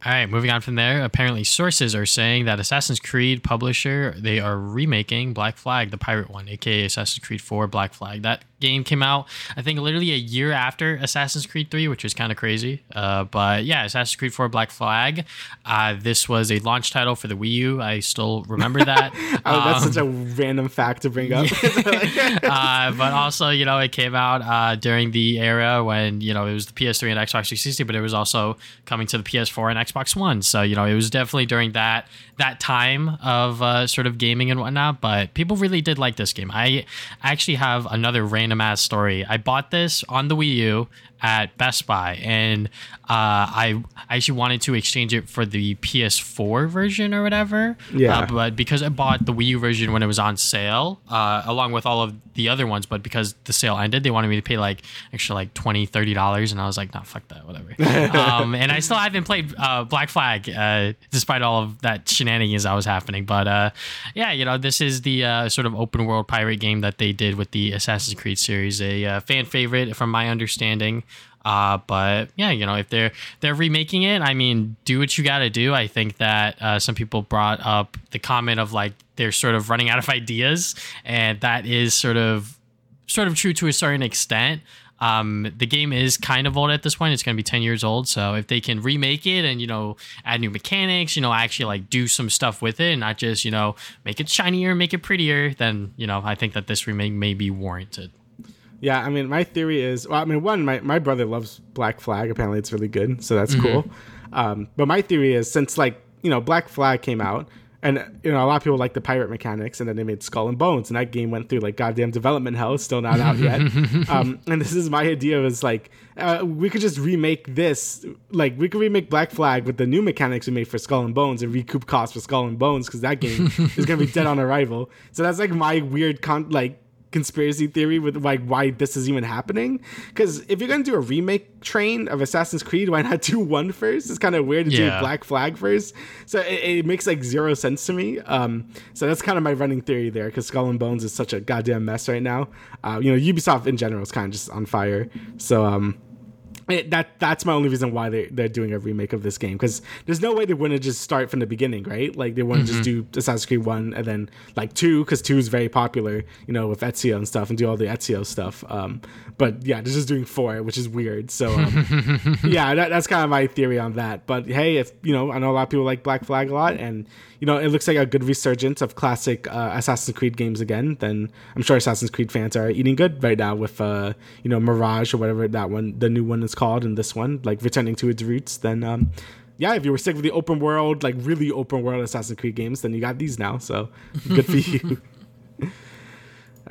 All right, moving on from there. Apparently, sources are saying that Assassin's Creed publisher they are remaking Black Flag, the pirate one, aka Assassin's Creed 4 Black Flag. That game came out, I think, literally a year after Assassin's Creed 3, which is kind of crazy. Uh, but yeah, Assassin's Creed 4 Black Flag. Uh, this was a launch title for the Wii U. I still remember that. Oh, that's Um, such a random fact to bring up. uh, but also, you know, it came out uh, during the era when you know it was the PS3 and Xbox 360, but it was also coming to the PS4 and Xbox One. So you know, it was definitely during that that time of uh, sort of gaming and whatnot. But people really did like this game. I actually have another random ass story. I bought this on the Wii U at Best Buy, and uh, I I actually wanted to exchange it for the PS4 version or whatever. Yeah. Uh, but because I bought the Wii U version when it was on sale, uh, along with all of the other ones, but because the sale ended, they wanted me to pay like extra like 20 $30. And I was like, nah, fuck that, whatever. um, and I still haven't played uh, Black Flag, uh, despite all of that shenanigans that was happening. But uh, yeah, you know, this is the uh, sort of open world pirate game that they did with the Assassin's Creed series, a uh, fan favorite from my understanding. Uh, but yeah, you know, if they're they're remaking it, I mean, do what you got to do. I think that uh, some people brought up the comment of like they're sort of running out of ideas, and that is sort of sort of true to a certain extent. Um, the game is kind of old at this point. It's going to be 10 years old. So if they can remake it and, you know, add new mechanics, you know, actually like do some stuff with it and not just, you know, make it shinier, make it prettier, then, you know, I think that this remake may be warranted. Yeah, I mean, my theory is, well, I mean, one, my, my brother loves Black Flag. Apparently, it's really good, so that's cool. Um, but my theory is, since like you know, Black Flag came out, and you know, a lot of people like the pirate mechanics, and then they made Skull and Bones, and that game went through like goddamn development hell, it's still not out yet. um, and this is my idea is like, uh, we could just remake this, like we could remake Black Flag with the new mechanics we made for Skull and Bones, and recoup costs for Skull and Bones because that game is gonna be dead on arrival. So that's like my weird con like conspiracy theory with like why this is even happening. Because if you're gonna do a remake train of Assassin's Creed, why not do one first? It's kind of weird to Yeah. do Black Flag first. So it, it makes like zero sense to me. Um, so that's kind of my running theory there. Because Skull and Bones is such a goddamn mess right now. Uh, you know, Ubisoft in general is kind of just on fire. So um. It, that that's my only reason why they they're doing a remake of this game because there's no way they wouldn't just start from the beginning, right? Like they wouldn't just do Assassin's Creed one and then like two because two is very popular, you know, with Ezio and stuff, and do all the Ezio stuff. Um, but yeah, they're just doing four, which is weird. So um, yeah, that, that's kind of my theory on that. But hey, if you know, I know a lot of people like Black Flag a lot, and you know, it looks like a good resurgence of classic uh, Assassin's Creed games again. Then I'm sure Assassin's Creed fans are eating good right now with uh, you know Mirage or whatever that one, the new one is called, and this one like returning to its roots. Then um, yeah, if you were sick of the open world, like really open world Assassin's Creed games, then you got these now. So good for you.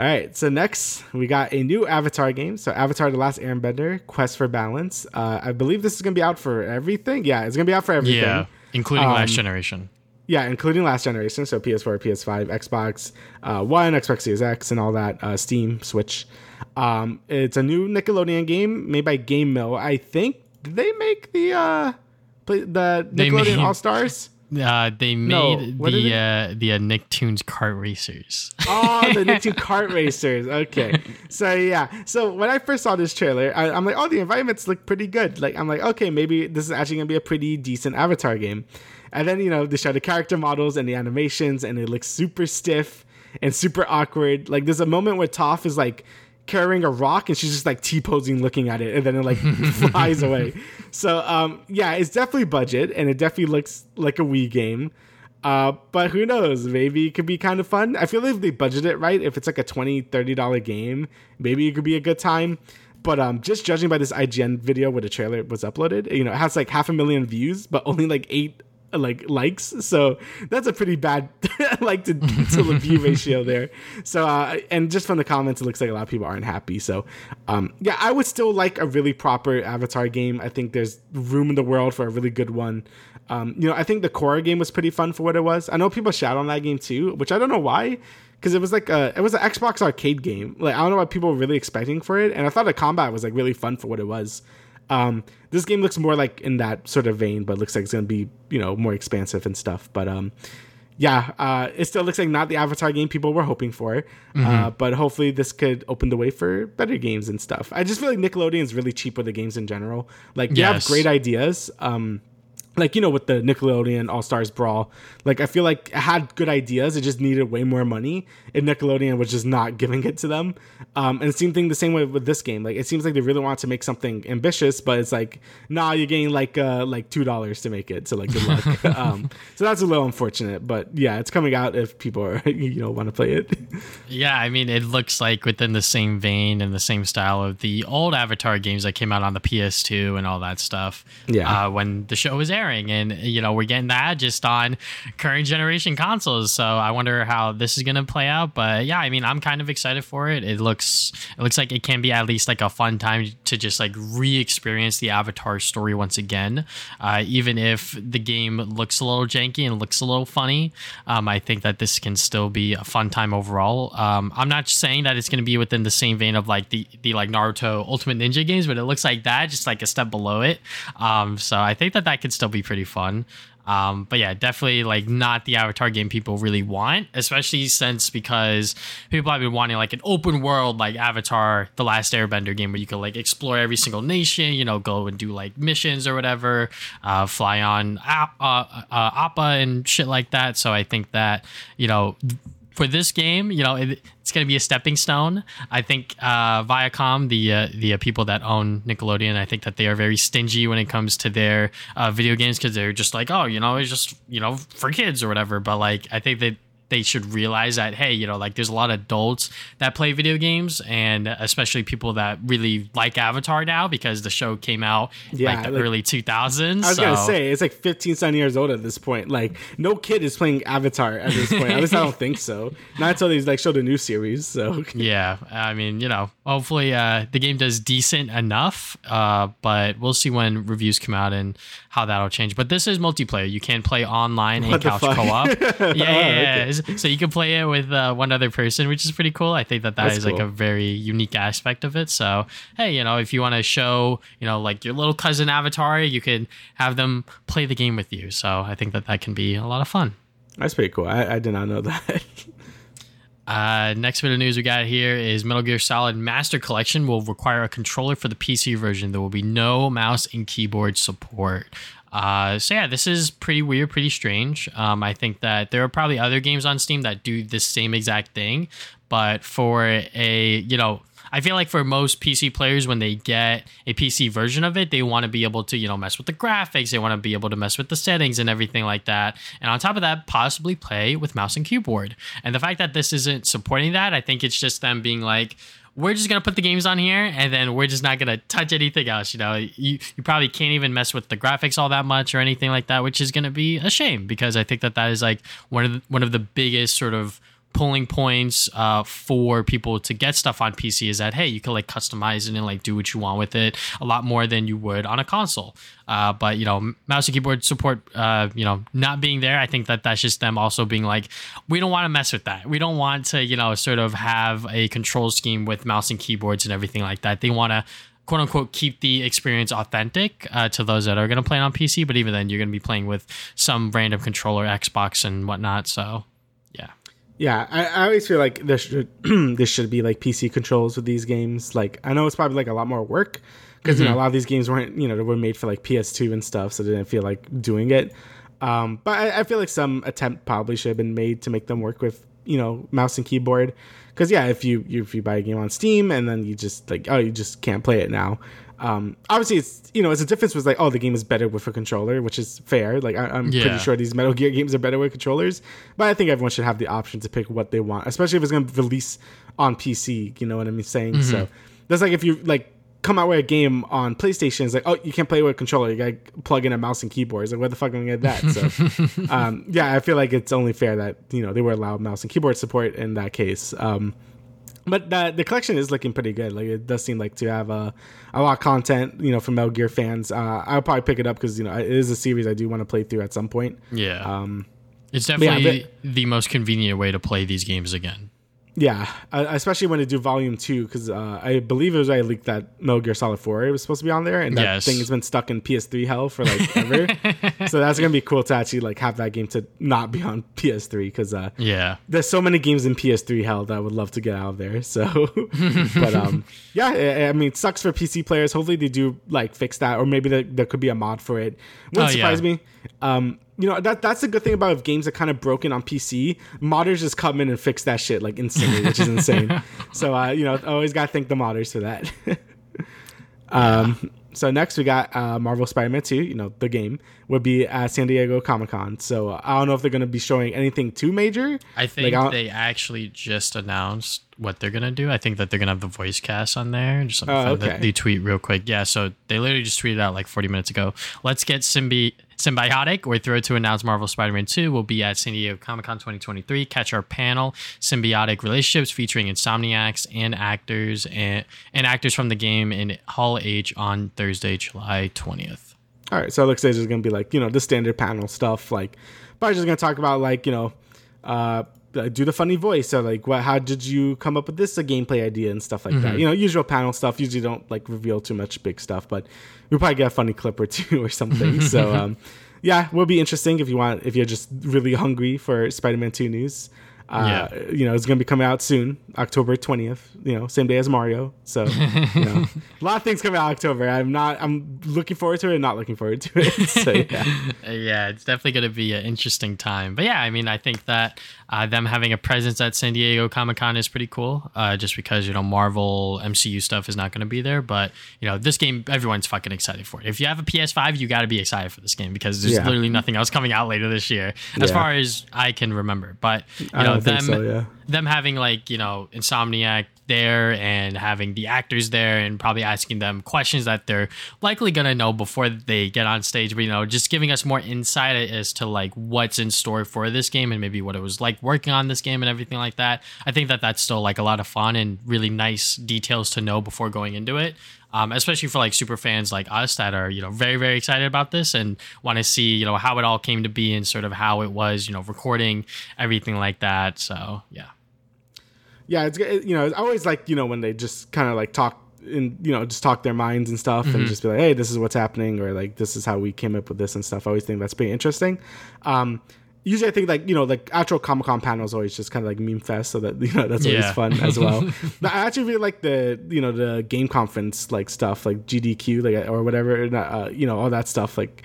All right, so next we got a new Avatar game. So Avatar: The Last Airbender: Quest for Balance. Uh, I believe this is gonna be out for everything. Yeah, it's gonna be out for everything. Yeah, including Um, last generation. Yeah, including last generation, so PS4, PS5, Xbox uh, One, Xbox Series X, and all that. Uh, Steam, Switch. Um, it's a new Nickelodeon game made by GameMill. I think did they make the uh, play, the They Nickelodeon All Stars? Uh, they made is the uh, the uh, Nicktoons kart racers. Oh, the Nicktoon kart racers. Okay, so yeah. So when I first saw this trailer, I, I'm like, oh, the environments look pretty good. Like, I'm like, okay, maybe this is actually gonna be a pretty decent Avatar game. And then you know they show the character models and the animations, and it looks super stiff. and super awkward. Like there's a moment where Toph is like carrying a rock and she's just like T posing looking at it and then it like flies away. So um yeah, it's definitely budget and it definitely looks like a Wii game. Uh, but who knows? Maybe it could be kind of fun. I feel like if they budget it right, if it's like a 20 $30 game, maybe it could be a good time. But um, just judging by this IGN video where the trailer was uploaded, you know, it has like half a million views, but only like eight like likes. So that's a pretty bad like to, to the view ratio there. So uh and just from the comments it looks like a lot of people aren't happy. So um yeah i would still like a really proper avatar game. I think there's room in the world for a really good one. Um you know i think the Korra game was pretty fun for what it was. I know people shout on that game too which i don't know why because it was like a it was an xbox arcade game. Like i don't know what people were really expecting for it and i thought the combat was like really fun for what it was um, this game looks more like in that sort of vein, but looks like it's gonna be you know more expansive and stuff. But um, yeah, uh, it still looks like not the Avatar game people were hoping for. Mm-hmm. Uh, but hopefully this could open the way for better games and stuff. I just feel like Nickelodeon is really cheap with the games in general. Like you yes. have great ideas. Um, like you know with the Nickelodeon All Stars Brawl, like I feel like it had good ideas. It just needed way more money, and Nickelodeon was just not giving it to them. Um, and same thing the same way with this game. Like it seems like they really want to make something ambitious, but it's like nah, you're getting like uh, like two dollars to make it. So like good luck. um, so that's a little unfortunate, but yeah, it's coming out if people are you know want to play it. yeah, I mean it looks like within the same vein and the same style of the old Avatar games that came out on the PS2 and all that stuff. Yeah, uh, when the show was airing airing, and you know we're getting that just on current generation consoles. So I wonder how this is going to play out. But yeah, I mean, I'm kind of excited for it. It looks it looks like it can be at least like a fun time to just like re-experience the Avatar story once again, uh, even if the game looks a little janky and looks a little funny. Um, I think that this can still be a fun time overall. Um, I'm not saying that it's going to be within the same vein of like the the like Naruto Ultimate Ninja games, but it looks like that, just like a step below it. Um, so I think that that could still be pretty fun. Um, but yeah, definitely like not the Avatar game people really want, especially since because people have been wanting like an open world like Avatar, the Last Airbender game where you can like explore every single nation, you know, go and do like missions or whatever, uh, fly on uh, uh, Appa and shit like that. So I think that you know for this game, you know, it, it's going to be a stepping stone. I think uh, Viacom, the uh, the uh, people that own Nickelodeon, I think that they are very stingy when it comes to their uh, video games because they're just like, oh, you know, it's just you know for kids or whatever. But like, I think that they should realize that hey you know like there's a lot of adults that play video games and especially people that really like avatar now because the show came out yeah, like the like, early 2000s i was so. gonna say it's like 15 7 years old at this point. Like no kid is playing avatar at this point. At least i don't think so. Not until they like show the new series so. Yeah i mean you know hopefully uh, the game does decent enough uh, but we'll see when reviews come out and how that'll change. But this is multiplayer. You can play online and couch co-op. yeah, yeah, yeah so you can play it with uh, one other person, which is pretty cool. I think that that That's is cool. like a very unique aspect of it. So hey, you know, if you want to show, you know, like your little cousin Avatar, you can have them play the game with you. So I think that that can be a lot of fun. That's pretty cool. I, I did not know that. Uh, next bit of news we got here is Metal Gear Solid Master Collection will require a controller for the PC version. There will be no mouse and keyboard support. Uh, so yeah, this is pretty weird, pretty strange. Um, I think that there are probably other games on Steam that do the same exact thing, but for a you know I feel like for most PC players, when they get a PC version of it, they want to be able to, you know, mess with the graphics. They want to be able to mess with the settings and everything like that. And on top of that, possibly play with mouse and keyboard. And the fact that this isn't supporting that, I think it's just them being like, we're just gonna put the games on here and then we're just not gonna touch anything else you know? You, you probably can't even mess with the graphics all that much or anything like that which is gonna be a shame because i think that that is like one of the, one of the biggest sort of pulling points uh, for people to get stuff on PC is that hey, you can like customize it and like do what you want with it a lot more than you would on a console. Uh, but you know, mouse and keyboard support, uh, you know, not being there, I think that that's just them also being like, we don't want to mess with that. We don't want to, you know, sort of have a control scheme with mouse and keyboards and everything like that. They want to quote unquote keep the experience authentic uh, to those that are going to play on PC. But even then, you're going to be playing with some random controller, Xbox, and whatnot. So yeah, I, I always feel like there should this should be like PC controls with these games. Like I know it's probably like a lot more work because mm-hmm. you know a mm-hmm. lot of these games weren't you know they were made for like PS2 and stuff, so they didn't feel like doing it. Um, but I, I, feel like some attempt probably should have been made to make them work with you know mouse and keyboard. Because yeah, if you, you if you buy a game on Steam and then you just like oh you just can't play it now. Um, obviously, it's you know it's a difference was like oh the game is better with a controller, which is fair. Like I, am Yeah. pretty sure these Metal Gear games are better with controllers, but I think everyone should have the option to pick what they want, especially if it's going to release on PC. You know what I'm saying? So that's like if you like come out with a game on PlayStation, it's like oh you can't play with a controller, you got to plug in a mouse and keyboard. It's like where the fuck am I gonna get that? So um, yeah, I feel like it's only fair that you know they were allowed mouse and keyboard support in that case. Um, but the the collection is looking pretty good. Like it does seem like to have a a lot of content, you know, from Metal Gear fans. Uh, I'll probably pick it up because you know it is a series I do want to play through at some point. Yeah. Um, it's yeah, definitely the most convenient way to play these games again. Yeah, especially when they do Volume Two, because uh, I believe it was I leaked that Metal Gear Solid Four was supposed to be on there, and that Yes. thing has been stuck in PS3 hell for like ever. so that's gonna be cool to actually like have that game to not be on PS3 because uh, Yeah. there's so many games in PS3 hell that I would love to get out of there. So, but um, yeah, I, mean, it sucks for PC players. Hopefully, they do like fix that, or maybe there, there could be a mod for it. Wouldn't Oh, yeah. surprise me. Um, you know that that's the good thing about if games are kind of broken on PC. Modders just come in and fix that shit like instantly, which is insane. So, uh, you know, I always gotta thank the modders for that. Um, so next we got uh, Marvel Spider-Man 2, you know, the game, would be at San Diego Comic-Con. So uh, I don't know if they're going to be showing anything too major. I think I'll- they actually just announced what they're gonna do. I think that they're gonna have the voice cast on there. Just let me Oh, find the, okay. the tweet real quick. Yeah, so they literally just tweeted out like 40 minutes ago. Let's get Symbi- Symbiotic. We're thrilled to announce Marvel Spider-Man 2 will be at San Diego Comic Con 2023. Catch our panel, Symbiotic Relationships, featuring Insomniacs and actors and, and actors from the game in Hall H on Thursday, July 20th. All right, so it looks like there's going to be like, you know, the standard panel stuff. Like, probably just going to talk about like, you know, uh, do the funny voice or like what how did you come up with this a gameplay idea and stuff like that. You know usual panel stuff. Usually don't like reveal too much big stuff but we'll probably get a funny clip or two or something. So um yeah will be interesting if you want if you're just really hungry for spider-man 2 news uh, you know, it's going to be coming out soon, October 20th, you know, same day as Mario. So, you know, a lot of things coming out October. I'm not, I'm looking forward to it and not looking forward to it. So, yeah. Uh, yeah, it's definitely going to be an interesting time. But yeah, I mean, I think that uh, them having a presence at San Diego Comic Con is pretty cool. Uh, just because you know Marvel MCU stuff is not going to be there, but you know this game, everyone's fucking excited for it. If you have a PS5, you got to be excited for this game because there's Yeah. literally nothing else coming out later this year, as Yeah. far as I can remember. But you I know don't think them, so, yeah. them having like you know Insomniac there and having the actors there and probably asking them questions that they're likely gonna know before they get on stage but you know just giving us more insight as to like what's in store for this game and maybe what it was like working on this game and everything like that i think that that's still like a lot of fun and really nice details to know before going into it um, especially for like super fans like us that are you know very very excited about this and want to see you know how it all came to be and sort of how it was you know recording everything like that so yeah yeah, it's it- you know, I always like you know when they just kind of like talk and you know just talk their minds and stuff and just be like, hey, this is what's happening or like this is how we came up with this and stuff. I always think that's pretty interesting. Um, usually, I think like you know like actual Comic Con panels always just kind of like meme fest, so that you know that's always Yeah. fun as well. but I actually really like the you know the game conference like stuff like GDQ like or whatever, uh, you know all that stuff like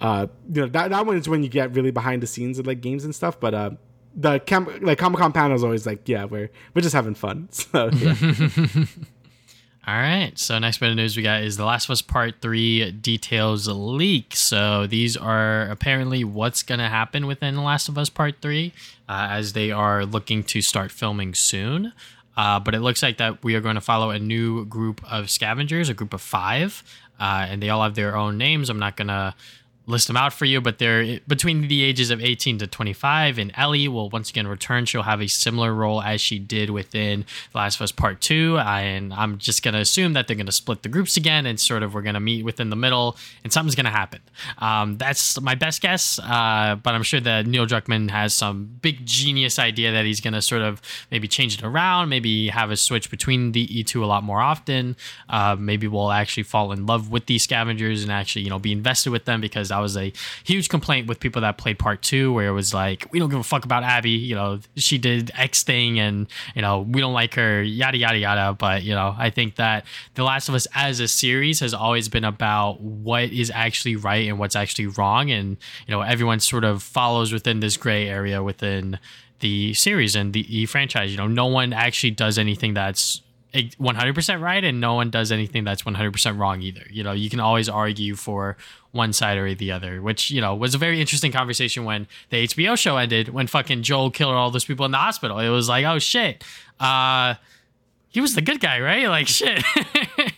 uh you know that, that one is when you get really behind the scenes of like games and stuff but uh the cam- like comic con panel is always like yeah we're we're just having fun so yeah All right. So next bit of news we got is The Last of Us Part Three details leak. So these are apparently what's going to happen within The Last of Us Part Three, uh, as they are looking to start filming soon. Uh, but it looks like that we are going to follow a new group of scavengers, a group of five, uh, and they all have their own names. I'm not gonna list them out for you, but they're between the ages of 18 to 25. And Ellie will once again return. She'll have a similar role as she did within The Last of Us Part 2. And I'm just going to assume that they're going to split the groups again and sort of we're going to meet within the middle and something's going to happen. Um, that's my best guess, uh, but I'm sure that Neil Druckmann has some big genius idea that he's going to sort of maybe change it around, maybe have a switch between the E2 a lot more often. Uh, maybe we'll actually fall in love with these scavengers and actually, you know, be invested with them because that was a huge complaint with people that played part two, where it was like, we don't give a fuck about Abby. You know, she did X thing and, you know, we don't like her, yada, yada, yada. But, you know, I think that The Last of Us as a series has always been about what is actually right and what's actually wrong. And, you know, everyone sort of follows within this gray area within the series and the, the franchise. You know, no one actually does anything that's 100% right and no one does anything that's 100% wrong either. You know, you can always argue for one side or the other, which, you know, was a very interesting conversation when the HBO show ended, when fucking Joel killed all those people in the hospital. It was like, oh shit. Uh, he was the good guy, right? Like shit.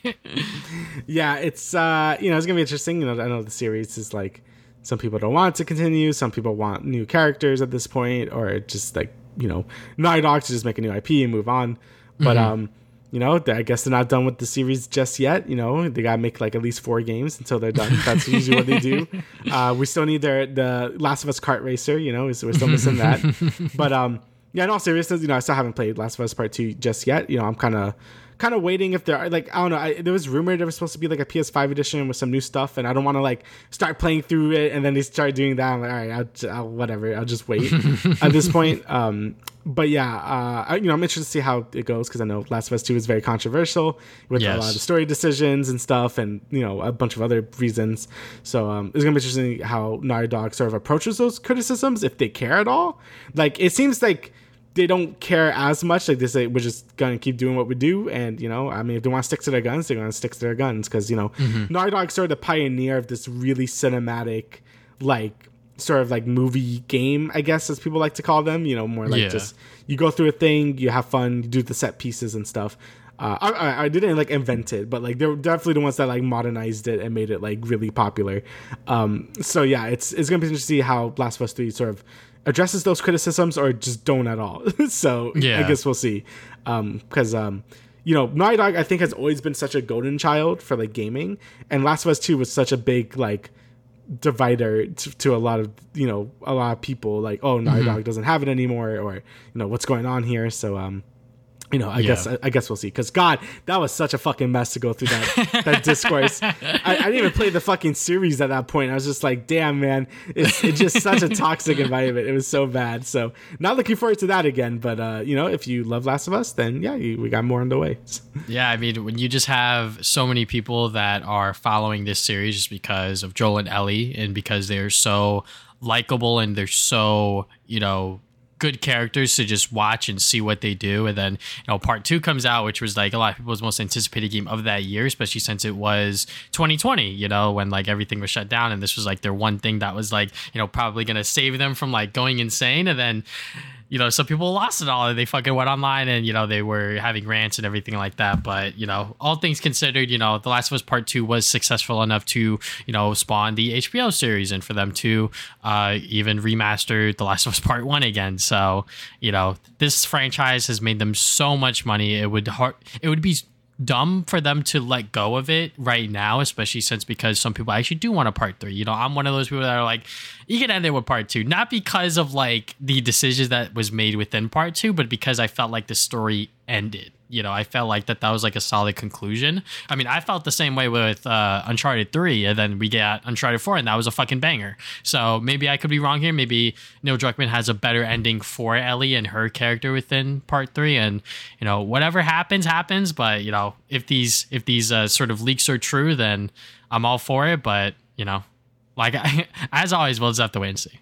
yeah, it's uh, you know, it's gonna be interesting. You know, I know the series is like some people don't want to continue, some people want new characters at this point, or just like you know, Naughty Dog to just make a new IP and move on. But mm-hmm. um, you know, I guess they're not done with the series just yet. You know, they gotta make like at least four games until they're done. That's usually what they do. Uh, we still need their the Last of Us kart racer. You know, we're still missing that. but um, yeah, in all seriousness, you know, I still haven't played Last of Us Part Two just yet. You know, I'm kind of kind of waiting if there are like I don't know. I, there was rumored there was supposed to be like a PS5 edition with some new stuff, and I don't want to like start playing through it and then they start doing that. I'm like, all right, I'll, I'll whatever. I'll just wait at this point. Um, but yeah, uh, I, you know, I'm interested to see how it goes because I know Last of Us Two is very controversial with yes. a lot of story decisions and stuff, and you know a bunch of other reasons. So um, it's gonna be interesting how Naughty Dog sort of approaches those criticisms if they care at all. Like it seems like they don't care as much. Like they say, we're just gonna keep doing what we do, and you know, I mean, if they want to stick to their guns, they're gonna stick to their guns because you know, mm-hmm. Naughty Dog sort of the pioneer of this really cinematic, like sort of like movie game, I guess, as people like to call them. You know, more like yeah. just you go through a thing, you have fun, you do the set pieces and stuff. Uh, I, I didn't like invent it, but like they're definitely the ones that like modernized it and made it like really popular. Um, so yeah, it's it's gonna be interesting to see how Last of Us Three sort of addresses those criticisms or just don't at all. so yeah. I guess we'll see. Because um, um, you know, Naughty Dog I think has always been such a golden child for like gaming, and Last of Us Two was such a big like divider to, to, a lot of you know a lot of people like oh Naughty mm-hmm. Dog doesn't have it anymore or you know what's going on here so um you know, I yeah. guess I, I, guess we'll see. Because God, that was such a fucking mess to go through that that discourse. I, I, didn't even play the fucking series at that point. I was just like, damn, man, it's, it's just such a toxic environment. It was so bad. So not looking forward to that again. But uh, you know, if you love Last of Us, then yeah, you, we got more on the way. yeah, I mean, when you just have so many people that are following this series just because of Joel and Ellie, and because they're so likable and they're so you know good characters to just watch and see what they do. And then, you know, part two comes out, which was like a lot of people's most anticipated game of that year, especially since it was 2020, you know, when like everything was shut down. And this was like their one thing that was like, you know, probably going to save them from like going insane. And then, you know, some people lost it all. They fucking went online and, you know, they were having rants and everything like that. But, you know, all things considered, you know, The Last of Us Part 2 was successful enough to, you know, spawn the HBO series and for them to uh, even remaster The Last of Us Part 1 again. So, you know, this franchise has made them so much money. It would hard, it would be dumb for them to let go of it right now, especially since because some people actually do want a part three. You know, I'm one of those people that are like, you can end it with part two, not because of like the decisions that was made within part two, but because I felt like the story ended you know, I felt like that that was like a solid conclusion. I mean, I felt the same way with uh, Uncharted 3, and then we get Uncharted 4, and that was a fucking banger. So maybe I could be wrong here. Maybe Neil Druckmann has a better ending for Ellie and her character within part 3, and, you know, whatever happens, happens. But, you know, if these, if these uh, sort of leaks are true, then I'm all for it. But, you know, like, as always, we'll just have to wait and see.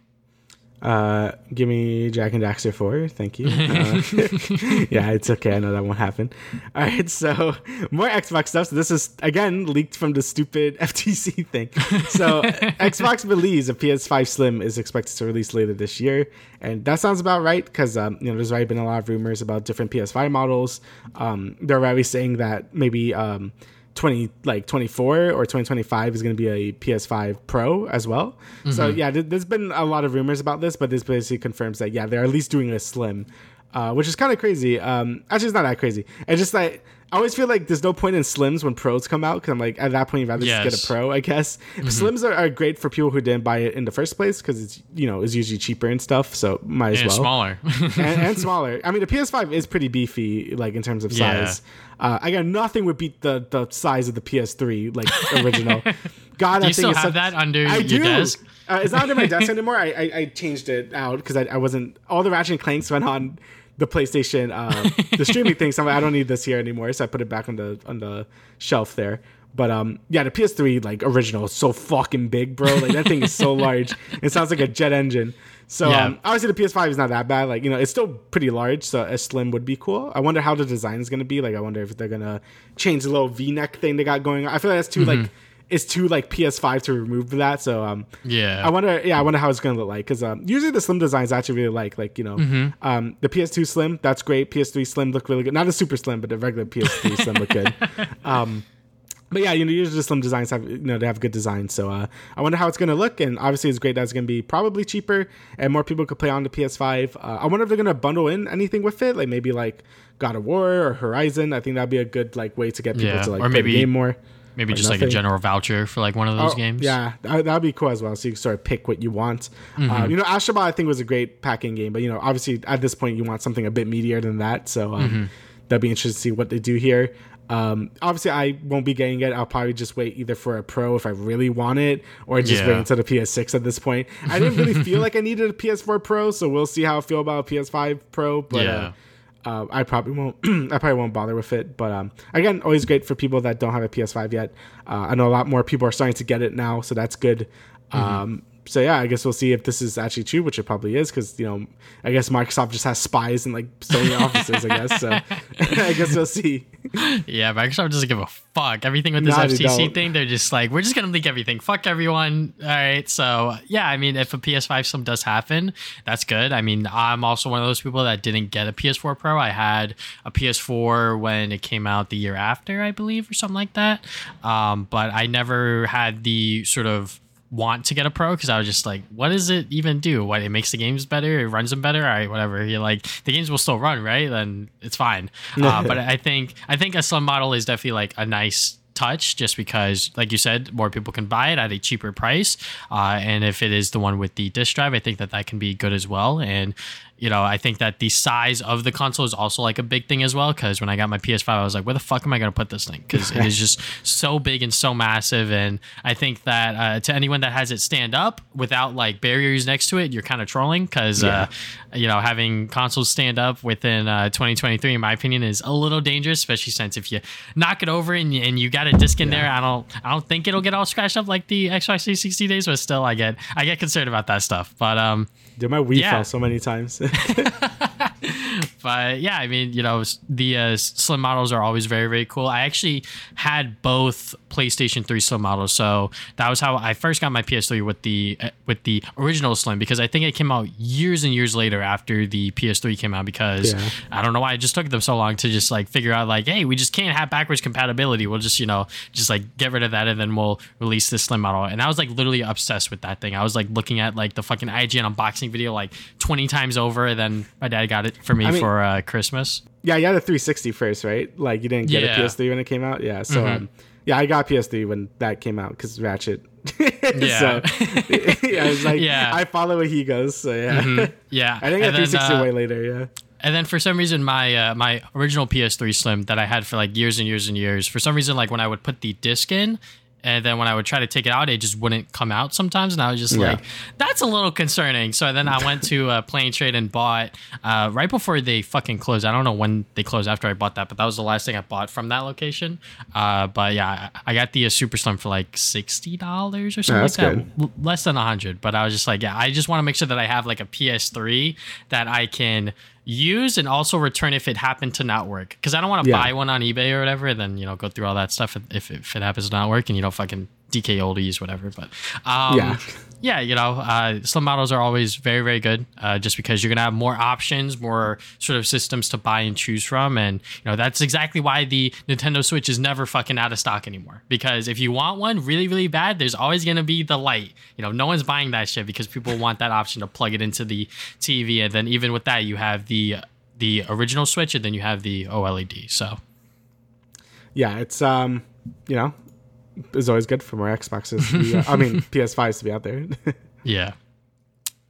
Uh, give me Jak and Daxter 4. Thank you. Uh, yeah, it's okay. I know that won't happen. All right, so more Xbox stuff. So this is, again, leaked from the stupid FTC thing. So Xbox believes a PS5 Slim is expected to release later this year. And that sounds about right because, um, you know, there's already been a lot of rumors about different PS5 models. Um, they're already saying that maybe... Um, 20 like 24 or 2025 is going to be a PS5 Pro as well. Mm-hmm. So yeah, th- there's been a lot of rumors about this, but this basically confirms that yeah, they're at least doing a slim, uh, which is kind of crazy. Um, actually, it's not that crazy. It's just like I always feel like there's no point in slims when pros come out because I'm like at that point you'd rather yes. just get a pro, I guess. Mm-hmm. Slims are, are, great for people who didn't buy it in the first place because it's you know it's usually cheaper and stuff, so might as and well. Smaller and, and, smaller. I mean, the PS5 is pretty beefy, like in terms of size. Yeah. Uh, I got nothing would beat the the size of the PS3, like original. God, do I you still have such, that under I your do. desk? Uh, it's not under my desk anymore. I, I, I changed it out because I, I wasn't all the Ratchet and Clanks went on the PlayStation, uh, the streaming thing. So I don't need this here anymore. So I put it back on the on the shelf there. But um, yeah, the PS3 like original is so fucking big, bro. Like that thing is so large. It sounds like a jet engine. So Yeah. um, obviously the PS5 is not that bad. Like you know, it's still pretty large. So a slim would be cool. I wonder how the design is gonna be. Like I wonder if they're gonna change the little V-neck thing they got going on. I feel like that's too like it's too like PS5 to remove that. So um, Yeah. I wonder, yeah, I wonder how it's gonna look like because um, usually the slim designs I actually really like, like you know, Mm-hmm. um, the PS2 slim that's great. PS3 slim look really good. Not the super slim, but the regular PS3 slim look good. Um, but yeah, you know, usually the slim designs have you know they have good designs. So uh, I wonder how it's gonna look, and obviously it's great that it's gonna be probably cheaper and more people could play on the PS5. Uh, I wonder if they're gonna bundle in anything with it, like maybe like God of War or Horizon. I think that'd be a good like way to get people Yeah, to like or play maybe the game more. Maybe just like a general voucher for like one of those Oh, games. Yeah, that, that'd be cool as well. So you can sort of pick what you want. Mm-hmm. Uh, you know, Astrobot I think was a great packing game, but you know, obviously at this point you want something a bit meatier than that. So um, Mm-hmm. that'd be interesting to see what they do here. Um, obviously, I won't be getting it. I'll probably just wait either for a Pro if I really want it, or just Yeah. wait until the PS6 at this point. I didn't really feel like I needed a PS4 Pro, so we'll see how I feel about a PS5 Pro. But Yeah. uh, uh, I probably won't. I probably won't bother with it. But um, again, always great for people that don't have a PS5 yet. Uh, I know a lot more people are starting to get it now, so that's good. Um, so yeah, I guess we'll see if this is actually true, which it probably is, because you know, I guess Microsoft just has spies in like Sony offices. I guess so. I guess we'll see. Yeah, Microsoft doesn't give a fuck. Everything with this they FTC thing, they're just like, we're just gonna leak everything. Fuck everyone. All right. So yeah, I mean, if a PS5 slim does happen, that's good. I mean, I'm also one of those people that didn't get a PS4 Pro. I had a PS4 when it came out the year after, I believe, or something like that. Um, but I never had the sort of want to get a pro because I was just like, what does it even do? What it makes the games better? It runs them better? All right, whatever. You're like, the games will still run, right? Then it's fine. Uh, but I think I think a slim model is definitely like a nice touch just because like you said more people can buy it at a cheaper price uh, and if it is the one with the disk drive i think that that can be good as well and you know i think that the size of the console is also like a big thing as well because when i got my ps5 i was like where the fuck am i going to put this thing? Because it is just so big and so massive and i think that uh, to anyone that has it stand up without like barriers next to it you're kind of trolling because uh, you know having consoles stand up within uh, 2023 in my opinion is a little dangerous especially since if you knock it over and you, and you got a disc in there i don't i don't think it'll get all scratched up like the xbox 360 days but still i get i get concerned about that stuff but um Dude, my Wii Yeah. fell so many times. but yeah, I mean, you know, the uh, slim models are always very, very cool. I actually had both PlayStation 3 slim models, so that was how I first got my PS3 with the uh, with the original slim because I think it came out years and years later after the PS3 came out because Yeah. I don't know why it just took them so long to just like figure out like, hey, we just can't have backwards compatibility. We'll just you know just like get rid of that and then we'll release this slim model. And I was like literally obsessed with that thing. I was like looking at like the fucking IGN unboxing video like 20 times over. And then my dad got it for me I mean- for uh, Christmas. yeah, you had a 360 first, right? Like you didn't get Yeah. Mm-hmm. a PS3 when it came out. Yeah, so um, yeah, I got PS3 when that came out because Ratchet. Yeah. so yeah, I was like, Yeah. I follow where he goes. So yeah, Yeah, I think I and got 360 uh, way later. Yeah. And then for some reason, my uh, my original PS3 Slim that I had for like years and years and years, for some reason, like when I would put the disc in, and then when I would try to take it out, it just wouldn't come out sometimes, and I was just Yeah. like, that's a little concerning. So then I went to uh, Play N Trade and bought uh, right before they fucking closed. I don't know when they closed after I bought that, but that was the last thing I bought from that location. Uh, but yeah, I, got the uh, Super Slim for like sixty dollars or something that's like that, L- less than a hundred. But I was just like, yeah, I just want to make sure that I have like a PS3 that I can use and also return if it happened to not work because i don't want to Yeah. buy one on ebay or whatever and then you know go through all that stuff if, if it happens to not work and you don't fucking dk oldies whatever but um Yeah. Yeah you know uh slim models are always very very good uh just because you're gonna have more options more sort of systems to buy and choose from. And you know that's exactly why the nintendo switch is never fucking out of stock anymore. Because if you want one really really bad there's always gonna be the Lite. You know no one's buying that shit because people want that option to plug it into the tv and then even with that you have the the original switch and then you have the oled. So yeah, it's um, you know, it's always good for more Xboxes. be- I mean, PS5s to be out there. Yeah.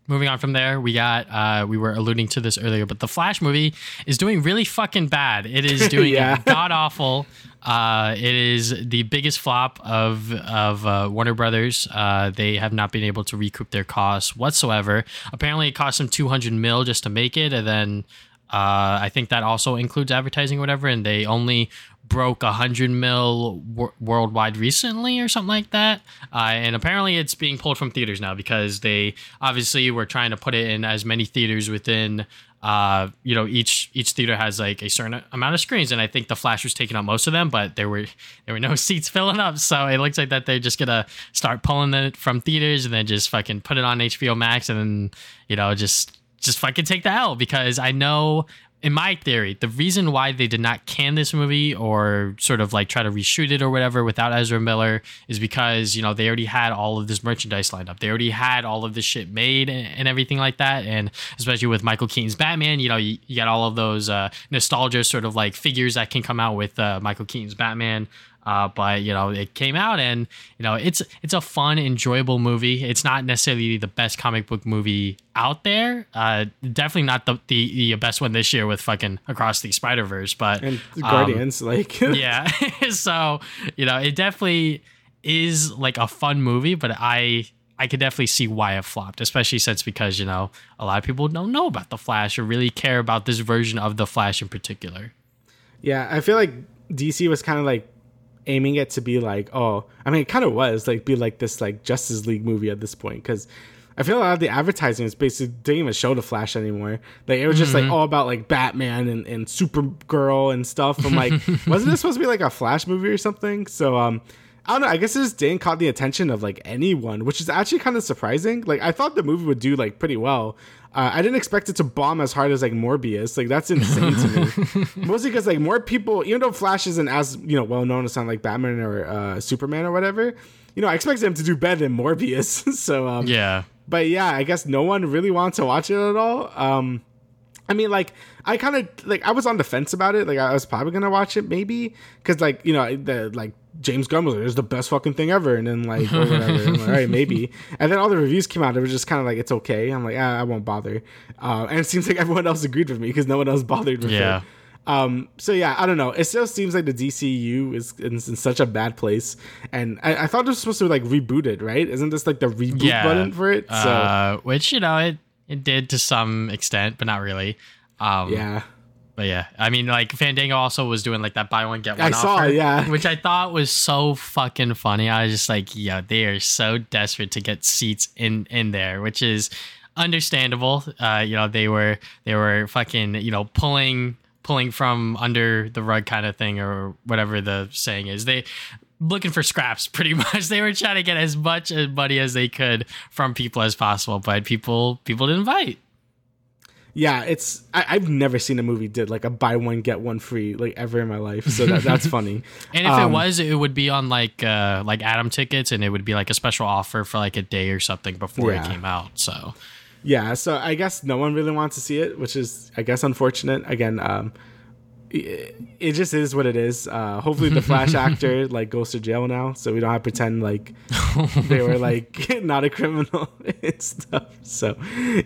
Moving on from there, we got uh we were alluding to this earlier, but the Flash movie is doing really fucking bad. It is doing Yeah. god awful. Uh it is the biggest flop of of uh, Warner Brothers. Uh they have not been able to recoup their costs whatsoever. Apparently it cost them 200 mil just to make it and then Uh, I think that also includes advertising or whatever, and they only broke a hundred mil w- worldwide recently or something like that. Uh, and apparently, it's being pulled from theaters now because they obviously were trying to put it in as many theaters within. Uh, you know, each each theater has like a certain amount of screens, and I think the Flash was taking up most of them, but there were there were no seats filling up, so it looks like that they're just gonna start pulling it from theaters and then just fucking put it on HBO Max, and then you know just just fucking take the L because I know in my theory, the reason why they did not can this movie or sort of like try to reshoot it or whatever without Ezra Miller is because, you know, they already had all of this merchandise lined up. They already had all of this shit made and, everything like that. And especially with Michael Keaton's Batman, you know, you, you got all of those uh, nostalgia sort of like figures that can come out with uh, Michael Keaton's Batman. Uh, but you know, it came out, and you know, it's it's a fun, enjoyable movie. It's not necessarily the best comic book movie out there. Uh, definitely not the, the, the best one this year with fucking Across the Spider Verse, but and Guardians, um, like yeah. so you know, it definitely is like a fun movie, but I I could definitely see why it flopped, especially since because you know a lot of people don't know about the Flash or really care about this version of the Flash in particular. Yeah, I feel like DC was kind of like aiming it to be like, oh, I mean, it kind of was like be like this like Justice League movie at this point because I feel a lot of the advertising is basically didn't even show the Flash anymore. Like it was just mm-hmm. like all about like Batman and, and Supergirl and stuff. I'm like, wasn't this supposed to be like a Flash movie or something? So um, I don't know. I guess it just didn't caught the attention of like anyone, which is actually kind of surprising. Like I thought the movie would do like pretty well. Uh, I didn't expect it to bomb as hard as like Morbius. Like that's insane to me. Mostly because like more people, even though Flash isn't as you know well known as sound like Batman or uh, Superman or whatever, you know I expect them to do better than Morbius. so um, yeah, but yeah, I guess no one really wants to watch it at all. Um, I mean, like I kind of like I was on the fence about it. Like I was probably gonna watch it maybe because like you know the like James Gunn was like, "It's the best fucking thing ever," and then like or whatever. like, all right, maybe. And then all the reviews came out. It was just kind of like it's okay. I'm like, ah, I won't bother. Uh, and it seems like everyone else agreed with me because no one else bothered with yeah. it. Um, so yeah, I don't know. It still seems like the DCU is in, in such a bad place, and I, I, thought it was supposed to like reboot it, right? Isn't this like the reboot yeah. button for it? So, uh, which you know it it did to some extent, but not really. Um, yeah. But yeah, I mean, like Fandango also was doing like that buy one get one. I offer, saw, yeah, which I thought was so fucking funny. I was just like, yeah, they are so desperate to get seats in in there, which is understandable. Uh, you know, they were they were fucking you know pulling pulling from under the rug kind of thing or whatever the saying is. They looking for scraps pretty much. They were trying to get as much money as they could from people as possible, but people people didn't bite yeah, it's I, have never seen a movie did like a buy one get one free like ever in my life. So that, that's funny. and if um, it was, it would be on like uh like Atom tickets, and it would be like a special offer for like a day or something before yeah. it came out. So yeah, so I guess no one really wants to see it, which is I guess unfortunate. Again, um, it just is what it is. Uh, hopefully, the Flash actor like goes to jail now, so we don't have to pretend like they were like not a criminal and stuff. So,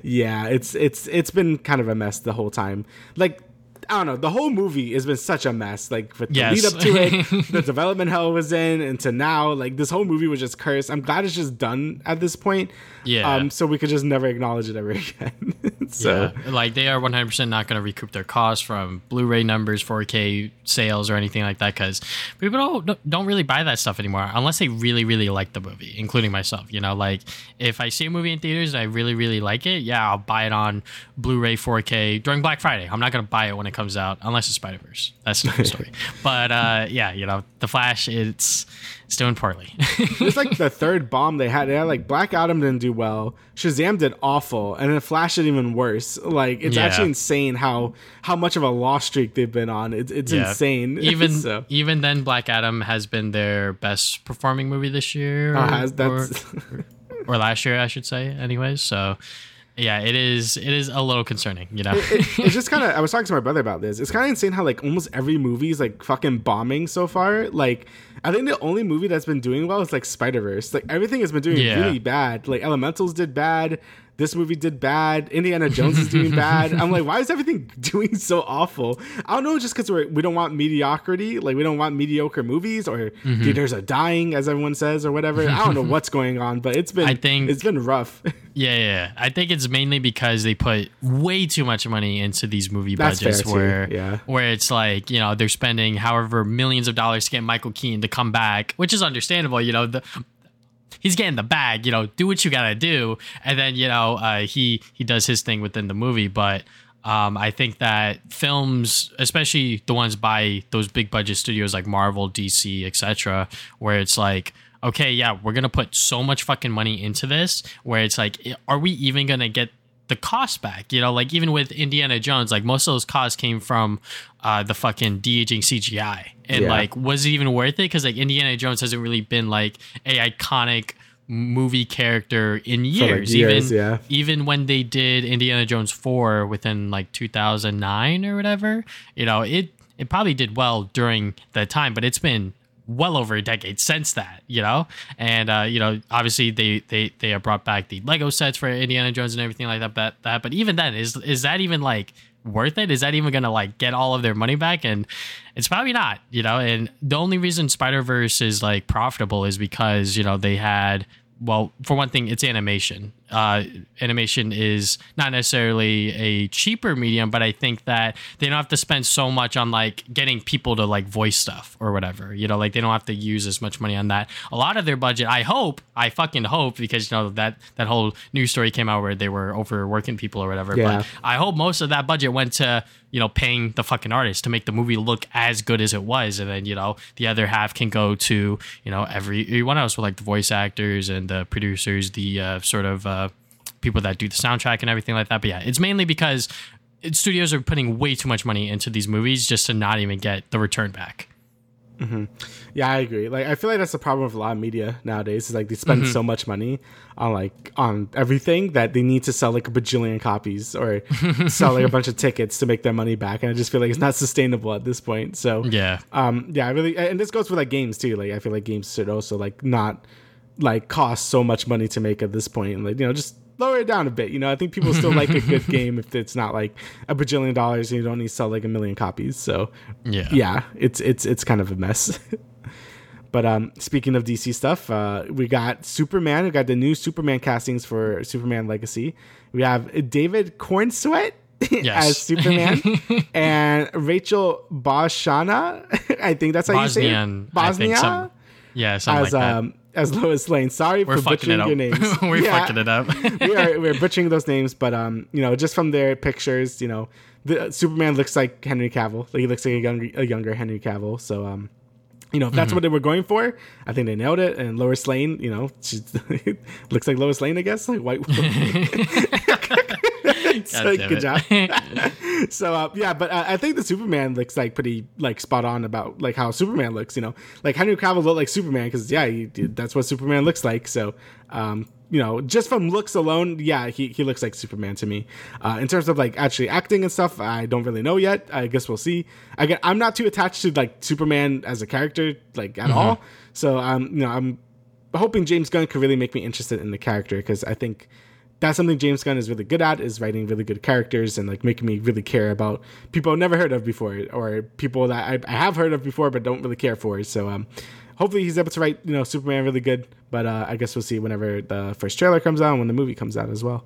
yeah, it's it's it's been kind of a mess the whole time. Like I don't know. The whole movie has been such a mess. Like with the yes. lead up to it, the development hell was in, and to now, like this whole movie was just cursed. I'm glad it's just done at this point. Yeah. Um. So we could just never acknowledge it ever again. so yeah. like they are 100 percent not going to recoup their costs from Blu-ray numbers, 4K sales, or anything like that because people don't don't really buy that stuff anymore unless they really really like the movie, including myself. You know, like if I see a movie in theaters and I really really like it, yeah, I'll buy it on Blu-ray, 4K during Black Friday. I'm not going to buy it when it comes out unless it's Spider Verse. That's another story. but uh, yeah, you know, the Flash, it's it's doing poorly. it's like the third bomb they had. They had like Black Adam didn't do well, Shazam did awful, and then Flash did even worse. Like it's yeah. actually insane how how much of a loss streak they've been on. It's it's yeah. insane. Even so. even then, Black Adam has been their best performing movie this year, oh, has, or, or last year, I should say. Anyways, so yeah, it is. It is a little concerning, you know. it, it, it's just kind of. I was talking to my brother about this. It's kind of insane how like almost every movie is like fucking bombing so far. Like, I think the only movie that's been doing well is like Spider Verse. Like everything has been doing yeah. really bad. Like Elementals did bad. This movie did bad. Indiana Jones is doing bad. I'm like, why is everything doing so awful? I don't know, just because we we don't want mediocrity, like we don't want mediocre movies, or Mm-hmm. theaters are dying, as everyone says, or whatever. I don't know what's going on, but it's been I think- it's been rough. Yeah, yeah. I think it's mainly because they put way too much money into these movie That's budgets fair, too. where Yeah. where it's like, you know, they're spending however millions of dollars to get Michael Keaton to come back, which is understandable, you know, the he's getting the bag, you know, do what you got to do and then, you know, uh, he he does his thing within the movie, but um, I think that films, especially the ones by those big budget studios like Marvel, DC, etc., where it's like, okay, yeah, we're gonna put so much fucking money into this, where it's like, are we even gonna get the cost back? You know, like even with Indiana Jones, like most of those costs came from uh, the fucking de aging CGI, and Yeah. like, was it even worth it? Because like Indiana Jones hasn't really been like a iconic movie character in years, years, even yeah. even when they did Indiana Jones 4 within like 2009 or whatever, you know, it it probably did well during that time, but it's been well over a decade since that, you know? And uh, you know, obviously they they they have brought back the Lego sets for Indiana Jones and everything like that that, that but even then is is that even like worth it? Is that even gonna like get all of their money back? And it's probably not, you know. And the only reason Spider Verse is like profitable is because you know they had well, for one thing, it's animation. Uh, animation is not necessarily a cheaper medium, but I think that they don't have to spend so much on like getting people to like voice stuff or whatever. You know, like they don't have to use as much money on that. A lot of their budget, I hope, I fucking hope, because you know that that whole news story came out where they were overworking people or whatever. Yeah. But I hope most of that budget went to you know paying the fucking artist to make the movie look as good as it was, and then you know the other half can go to you know everyone else with like the voice actors and the producers, the uh, sort of uh, people that do the soundtrack and everything like that. But yeah, it's mainly because studios are putting way too much money into these movies just to not even get the return back. Yeah, I agree. Like, I feel like that's the problem with a lot of media nowadays. Is like they spend Mm-hmm. so much money on like on everything that they need to sell like a bajillion copies or sell like a bunch of tickets to make their money back. And I just feel like it's not sustainable at this point. So Yeah. um, yeah, I really, and this goes for like games too. Like, I feel like games should also like not like cost so much money to make at this point, and like you know just lower it down a bit. You know, I think people still like a good game if it's not like a bajillion dollars and you don't need to sell like a million copies. So Yeah. yeah, it's it's it's kind of a mess. but um, speaking of DC stuff, uh, we got Superman. We got the new Superman castings for Superman Legacy. We have David Corenswet Yes. as Superman and Rachel Brosnahan. I think that's how you say Bosnian. it. Bosnia some- yeah, something as like that. um as Lois Lane. Sorry We're for butchering your names. We're Yeah fucking it up. we are we're butchering those names, but um, you know, just from their pictures, you know, the Superman looks like Henry Cavill. Like he looks like a younger a younger Henry Cavill. So um, you know, if that's what they were going for, I think they nailed it. And Lois Lane, you know, she looks like Lois Lane, I guess, like white. so, good job. so uh, yeah, but uh, I think the Superman looks like pretty like spot on about like how Superman looks. You know, like Henry Cavill looked like Superman because yeah, he, that's what Superman looks like. So um, you know, just from looks alone, yeah, he, he looks like Superman to me. Uh, in terms of like actually acting and stuff, I don't really know yet. I guess we'll see. Again, I'm not too attached to like Superman as a character like at all. So um, you know, I'm hoping James Gunn could really make me interested in the character because I think that's something James Gunn is really good at is writing really good characters and like making me really care about people I've never heard of before or people that I, I have heard of before but don't really care for. So um, hopefully he's able to write you know Superman really good. But uh, I guess we'll see whenever the first trailer comes out and when the movie comes out as well.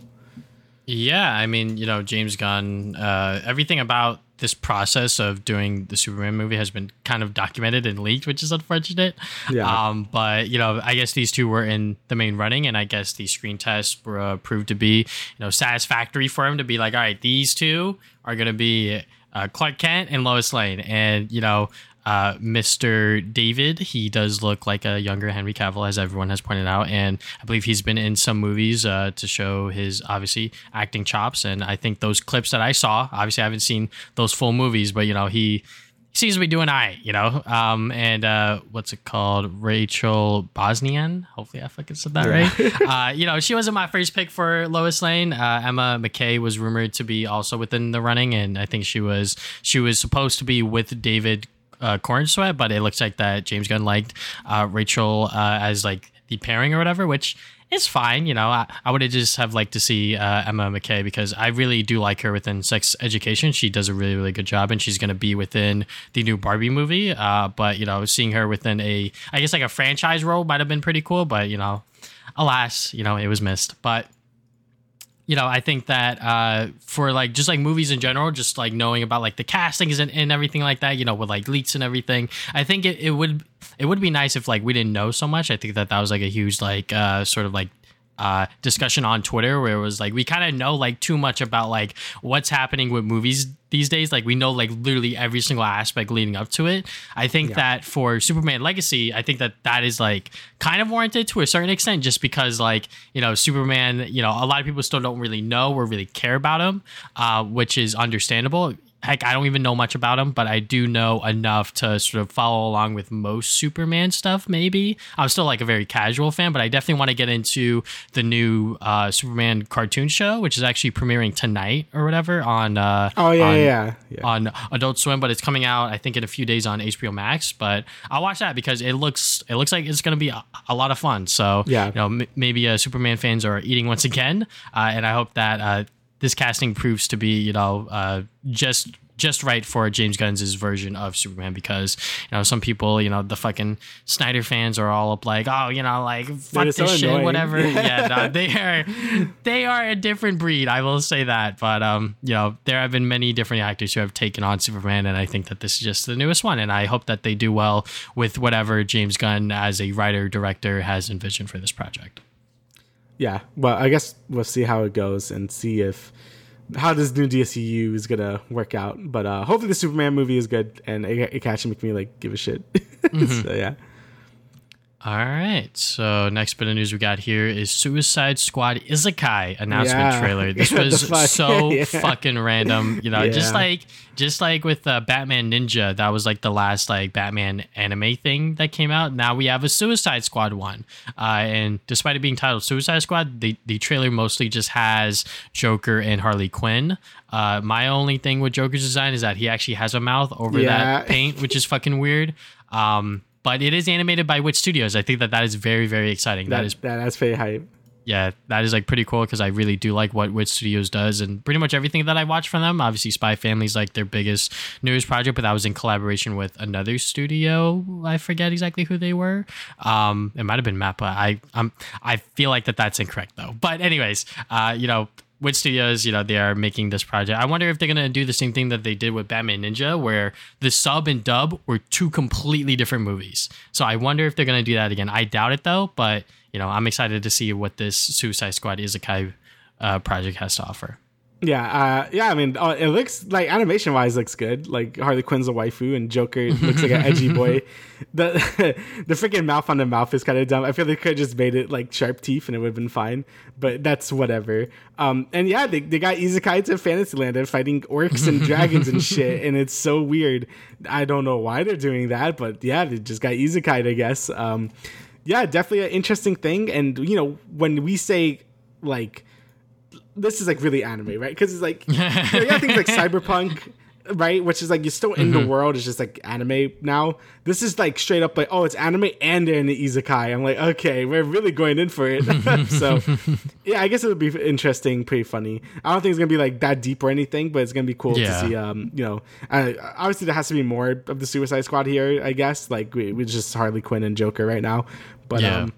Yeah, I mean, you know, James Gunn, uh, everything about this process of doing the Superman movie has been kind of documented and leaked, which is unfortunate. Yeah. Um, but you know, I guess these two were in the main running, and I guess the screen tests were uh, proved to be, you know, satisfactory for him to be like, all right, these two are going to be uh, Clark Kent and Lois Lane, and you know. Uh, Mr. David, he does look like a younger Henry Cavill, as everyone has pointed out, and I believe he's been in some movies uh, to show his obviously acting chops. And I think those clips that I saw, obviously I haven't seen those full movies, but you know he he seems to be doing all right, you know. Um, and uh, what's it called? Rachel Bosnian. Hopefully, I fucking said that right. uh, you know, she wasn't my first pick for Lois Lane. Uh, Emma Mackey was rumored to be also within the running, and I think she was she was supposed to be with David uh, Corenswet, but it looks like that James Gunn liked uh, Rachel uh, as like the pairing or whatever, which is fine. You know, I, I would have just have liked to see uh, Emma Mackey because I really do like her within Sex Education. She does a really really good job, and she's going to be within the new Barbie movie. Uh, but you know, seeing her within a I guess like a franchise role might have been pretty cool. But you know, alas, you know, it was missed. But you know, I think that uh, for like just like movies in general, just like knowing about like the castings and, and everything like that, you know, with like leaks and everything, I think it, it would it would be nice if like we didn't know so much. I think that that was like a huge like uh, sort of like uh, discussion on Twitter where it was like we kind of know like too much about like what's happening with movies these days. Like we know like literally every single aspect leading up to it. I think Yeah. that for Superman Legacy, I think that that is like kind of warranted to a certain extent, just because like you know Superman, you know a lot of people still don't really know or really care about him, uh, which is understandable. Heck, I don't even know much about him, but I do know enough to sort of follow along with most Superman stuff. Maybe I'm still like a very casual fan, but I definitely want to get into the new uh, Superman cartoon show, which is actually premiering tonight or whatever on. Uh, Oh yeah, on, yeah, yeah, on Adult Swim, but it's coming out I think in a few days on HBO Max. But I'll watch that because it looks it looks like it's going to be a, a lot of fun. So Yeah. you know, m- maybe uh, Superman fans are eating once again, uh, and I hope that uh, this casting proves to be you know uh, just just right for James Gunn's version of Superman because you know some people you know the fucking Snyder fans are all up like oh you know like fuck this so shit annoying. whatever. Yeah no, they are they are a different breed I will say that. But um you know there have been many different actors who have taken on Superman and I think that this is just the newest one and I hope that they do well with whatever James Gunn as a writer director has envisioned for this project yeah. Well, I guess we'll see how it goes and see if how this new DCU is gonna work out. But uh hopefully the Superman movie is good and it, it actually make me like give a shit. so yeah. All right. So next bit of news we got here is Suicide Squad Isekai announcement Yeah. trailer. This was fuck? so Yeah. fucking random. You know, just like just like with uh, Batman Ninja, that was like the last like Batman anime thing that came out. Now we have a Suicide Squad one. Uh, and despite it being titled Suicide Squad, the the trailer mostly just has Joker and Harley Quinn. Uh, my only thing with Joker's design is that he actually has a mouth over that paint, which is fucking weird. Um, but it is animated by Wit Studios. I think that that is very, very exciting. That, that is, that, that's pretty hype. yeah, that is like pretty cool because I really do like what Wit Studios does and pretty much everything that I watch from them. Obviously, Spy Family is like their biggest newest project, but that was in collaboration with another studio. I forget exactly who they were. Um, it might have been Mappa. I um, I feel like that that's incorrect though. But anyways, uh, you know. Wit Studios, you know, they are making this project. I wonder if they're gonna do the same thing that they did with Batman Ninja, where the sub and dub were two completely different movies. So I wonder if they're gonna do that again. I doubt it though, but you know, I'm excited to see what this Suicide Squad Isekai uh, project has to offer. Yeah, uh, yeah. I mean, uh, it looks like animation wise looks good. Like Harley Quinn's a waifu, and Joker looks like an edgy boy. The the freaking mouth on the mouth is kind of dumb. I feel they could have just made it like sharp teeth, and it would have been fine. But that's whatever. Um, and yeah, they, they got isekai to Fantasyland and fighting orcs and dragons and shit, and it's so weird. I don't know why they're doing that, but yeah, they just got isekai, I guess. Um, yeah, definitely an interesting thing. And you know, when we say like this is like really anime, right? Because it's like you, know, you got things like cyberpunk, right? Which is like you're still in the world. It's just like anime now. This is like straight up like oh, it's anime and they're in the isekai. I'm like okay, we're really going in for it. so yeah, I guess it would be interesting, pretty funny. I don't think it's gonna be like that deep or anything, but it's gonna be cool Yeah. to see. Um, you know, uh, obviously there has to be more of the Suicide Squad here. I guess like we, we just Harley Quinn and Joker right now, but Yeah. um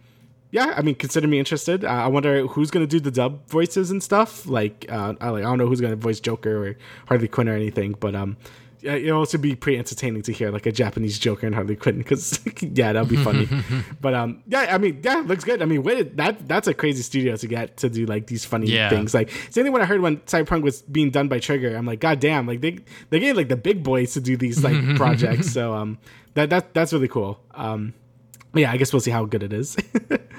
yeah, I mean, consider me interested. Uh, I wonder who's gonna do the dub voices and stuff. Like, uh, I like I don't know who's gonna voice Joker or Harley Quinn or anything, but um, yeah, it'll also be pretty entertaining to hear like a Japanese Joker and Harley Quinn because yeah, that'll be funny. but um, yeah, I mean, yeah, looks good. I mean, wait, that that's a crazy studio to get to do like these funny Yeah. things. Like, same thing when I heard when Cyberpunk was being done by Trigger, I'm like, god damn, like they they get like the big boys to do these like projects. So um, that that that's really cool. Um, yeah, I guess we'll see how good it is.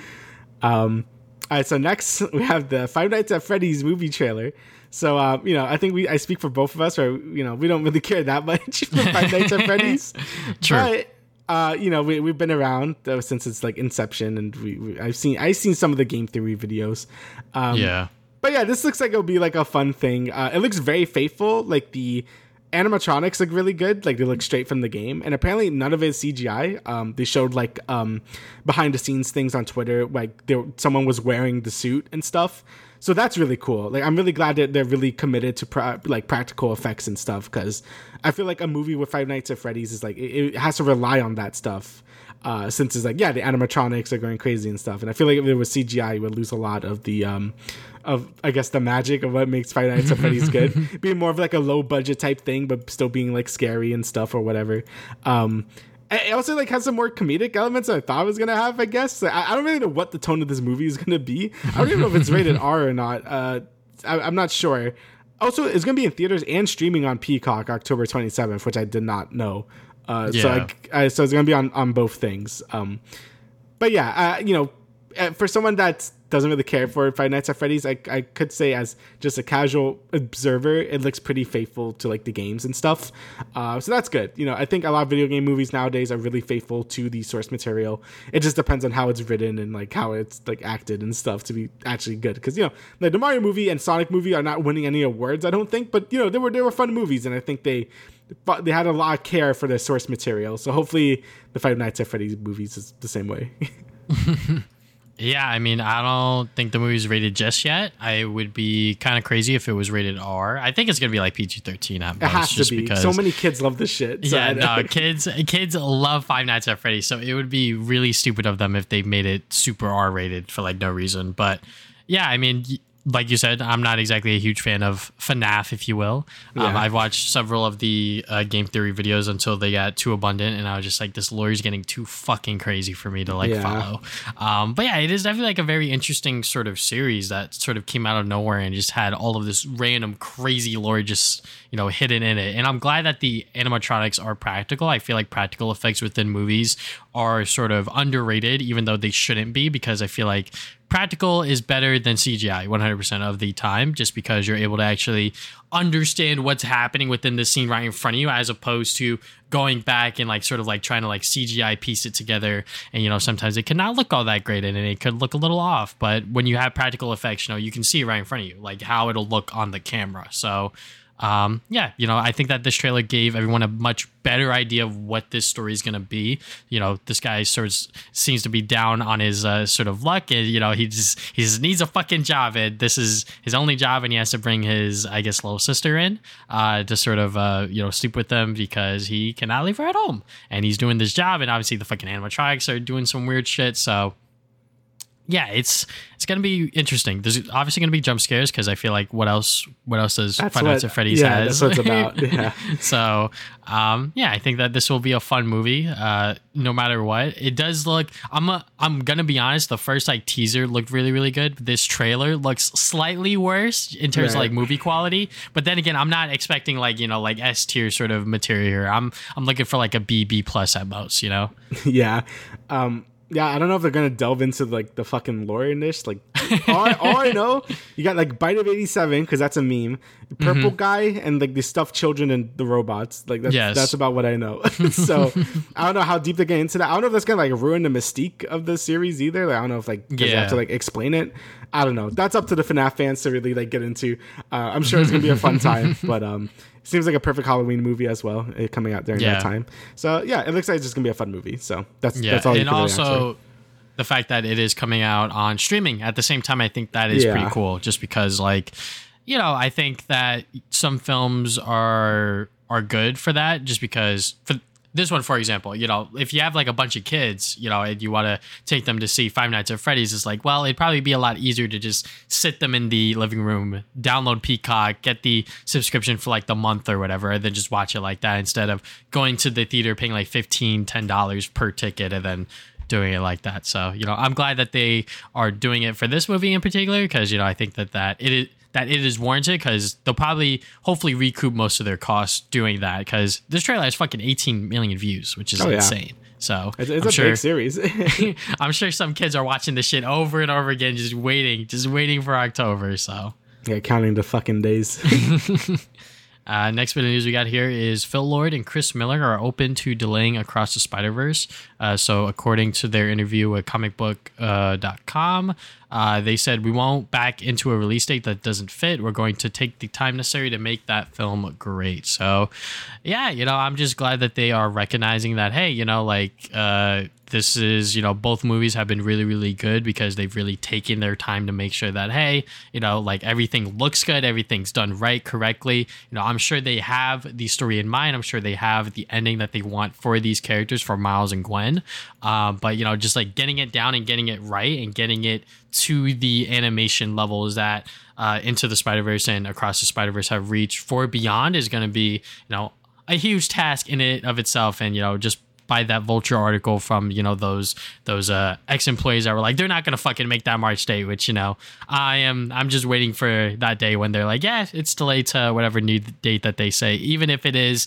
um, all right, so next we have the Five Nights at Freddy's movie trailer. So uh, you know, I think we I speak for both of us, or you know, we don't really care that much for Five Nights at Freddy's. True. But uh, you know, we we've been around since it's like Inception, and we, we I've seen I've seen some of the game theory videos. Um, yeah. but yeah, this looks like it'll be like a fun thing. Uh, it looks very faithful. Like the animatronics look really good. Like they look straight from the game, and apparently none of it is CGI. Um, they showed like um, behind the scenes things on Twitter, like there someone was wearing the suit and stuff. So that's really cool. Like I'm really glad that they're really committed to pra- like practical effects and stuff because I feel like a movie with Five Nights at Freddy's is like it, it has to rely on that stuff. Uh, since it's like yeah, the animatronics are going crazy and stuff, and I feel like if it was CGI, you would lose a lot of the um, of I guess the magic of what makes Five Nights at Freddy's good. being more of like a low budget type thing, but still being like scary and stuff or whatever. Um, it also like has some more comedic elements than I thought it was gonna have. I guess like, I, I, don't really know what the tone of this movie is gonna be. I don't even know if it's rated R or not. Uh, I, I'm not sure. Also, it's gonna be in theaters and streaming on Peacock October 27th, which I did not know. Uh, yeah. So I, I, so it's gonna be on on both things. Um, but yeah, uh, you know, for someone that doesn't really care for Five Nights at Freddy's, I, I could say as just a casual observer, it looks pretty faithful to like the games and stuff. Uh, so that's good. You know, I think a lot of video game movies nowadays are really faithful to the source material. It just depends on how it's written and like how it's like acted and stuff to be actually good. Because you know, like the Mario movie and Sonic movie are not winning any awards, I don't think, but you know, they were they were fun movies, and I think they they had a lot of care for their source material. So hopefully, the Five Nights at Freddy's movies is the same way. Yeah, I mean, I don't think the movie's rated just yet. I would be kind of crazy if it was rated R. I think it's gonna be like PG thirteen at most. It has to be. Because, so many kids love this shit. So yeah, no, kids kids love Five Nights at Freddy's, so it would be really stupid of them if they made it super R rated for like no reason. But yeah, I mean, like you said, I'm not exactly a huge fan of FNAF, if you will. Um, yeah. Um, I've watched several of the uh, game theory videos until they got too abundant, and I was just like, this lore is getting too fucking crazy for me to like yeah. follow. Um, but yeah, it is definitely like a very interesting sort of series that sort of came out of nowhere and just had all of this random crazy lore just you know hidden in it. And I'm glad that the animatronics are practical. I feel like practical effects within movies are sort of underrated, even though they shouldn't be, because I feel like practical is better than CGI 100% of the time, just because you're able to actually understand what's happening within the scene right in front of you, as opposed to going back and like sort of like trying to like CGI piece it together. And you know, sometimes it cannot look all that great and it could look a little off. But when you have practical effects, you know, you can see right in front of you, like how it'll look on the camera. So um, yeah, you know, I think that this trailer gave everyone a much better idea of what this story is going to be. You know, this guy sort of seems to be down on his uh, sort of luck, and you know, he just he just needs a fucking job, and this is his only job, and he has to bring his, I guess, little sister in uh, to sort of uh, you know sleep with them because he cannot leave her at home, and he's doing this job, and obviously the fucking animatronics are doing some weird shit, so yeah, it's it's gonna be interesting. There's obviously gonna be jump scares because I feel like what else what else does that's Five Nights at Freddy's yeah, has? That's what it's about. Yeah. so um, yeah, I think that this will be a fun movie. Uh, no matter what, it does look. I'm a, I'm gonna be honest. The first like teaser looked really really good. This trailer looks slightly worse in terms right. of like movie quality. But then again, I'm not expecting like you know like S tier sort of material here. I'm I'm looking for like a B B plus at most. You know. yeah. Um, yeah, I don't know if they're gonna delve into like the fucking lore in this. Like, all, I, all I know, you got like Bite of eighty seven because that's a meme. Purple mm-hmm. guy and like the stuffed children and the robots. Like that's yes. that's about what I know. so I don't know how deep they get into that. I don't know if that's gonna like ruin the mystique of the series either. Like, I don't know if like yeah. have to like explain it. I don't know. That's up to the FNAF fans to really like get into. Uh, I'm sure it's gonna be a fun time, but um, seems like a perfect Halloween movie as well, uh, coming out during yeah. that time. So yeah, it looks like it's just gonna be a fun movie. So that's yeah. that's all. And also, the fact that it is coming out on streaming at the same time, I think that is yeah. pretty cool. Just because, like, you know, I think that some films are are good for that. Just because for this one, for example, you know, if you have like a bunch of kids, you know, and you want to take them to see Five Nights at Freddy's, it's like, well, it'd probably be a lot easier to just sit them in the living room, download Peacock, get the subscription for like the month or whatever, and then just watch it like that instead of going to the theater, paying like $15, $10 per ticket, and then doing it like that. So, you know, I'm glad that they are doing it for this movie in particular because, you know, I think that that it is that it is warranted because they'll probably hopefully recoup most of their costs doing that because this trailer has fucking 18 million views, which is oh, insane. Yeah. So it's, it's a sure, big series. I'm sure some kids are watching this shit over and over again, just waiting, just waiting for October. So yeah, counting the fucking days. Uh, next bit of news we got here is Phil Lord and Chris Miller are open to delaying Across the Spider Verse. Uh, so, according to their interview with comicbook.com, uh, they said we won't back into a release date that doesn't fit. We're going to take the time necessary to make that film great. So, yeah, you know, I'm just glad that they are recognizing that. Hey, you know, like uh, this is you know both movies have been really really good because they've really taken their time to make sure that hey you know like everything looks good everything's done right correctly you know i'm sure they have the story in mind i'm sure they have the ending that they want for these characters for miles and gwen uh, but you know just like getting it down and getting it right and getting it to the animation levels that uh, into the spider verse and across the spider verse have reached for beyond is going to be you know a huge task in it of itself. And you know just by that vulture article from you know those those uh ex-employees that were like they're not gonna fucking make that march date which you know i am i'm just waiting for that day when they're like yeah it's delayed to whatever new date that they say. Even if it is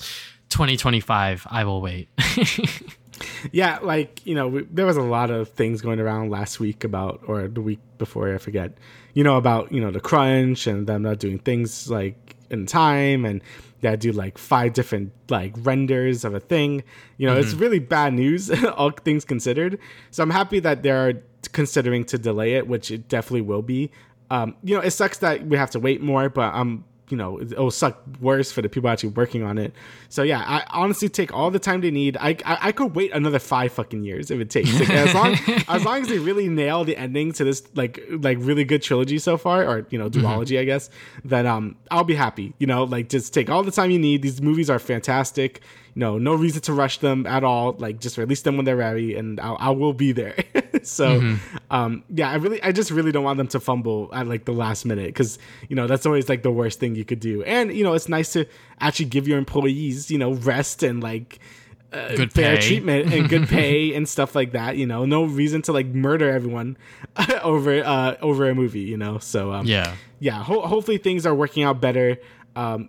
2025 i will wait yeah like you know we, there was a lot of things going around last week about or the week before i forget you know about you know the crunch and them not doing things like in time and that do like five different like renders of a thing. You know, mm-hmm. it's really bad news, all things considered. So I'm happy that they're considering to delay it, which it definitely will be. Um, you know, it sucks that we have to wait more, but I'm you know it'll suck worse for the people actually working on it. So yeah, I honestly take all the time they need. I I, I could wait another five fucking years if it takes. Like, as long as long as they really nail the ending to this like like really good trilogy so far, or you know mm-hmm. duology, mm-hmm. I guess, then um I'll be happy. You know, like just take all the time you need. These movies are fantastic no no reason to rush them at all like just release them when they're ready and I'll, I will be there so mm-hmm. um yeah i really i just really don't want them to fumble at like the last minute because you know that's always like the worst thing you could do and you know it's nice to actually give your employees you know rest and like uh, good fair treatment and good pay and stuff like that. You know, no reason to like murder everyone over uh, over a movie. You know, so um, yeah, yeah. Ho- hopefully things are working out better. Um,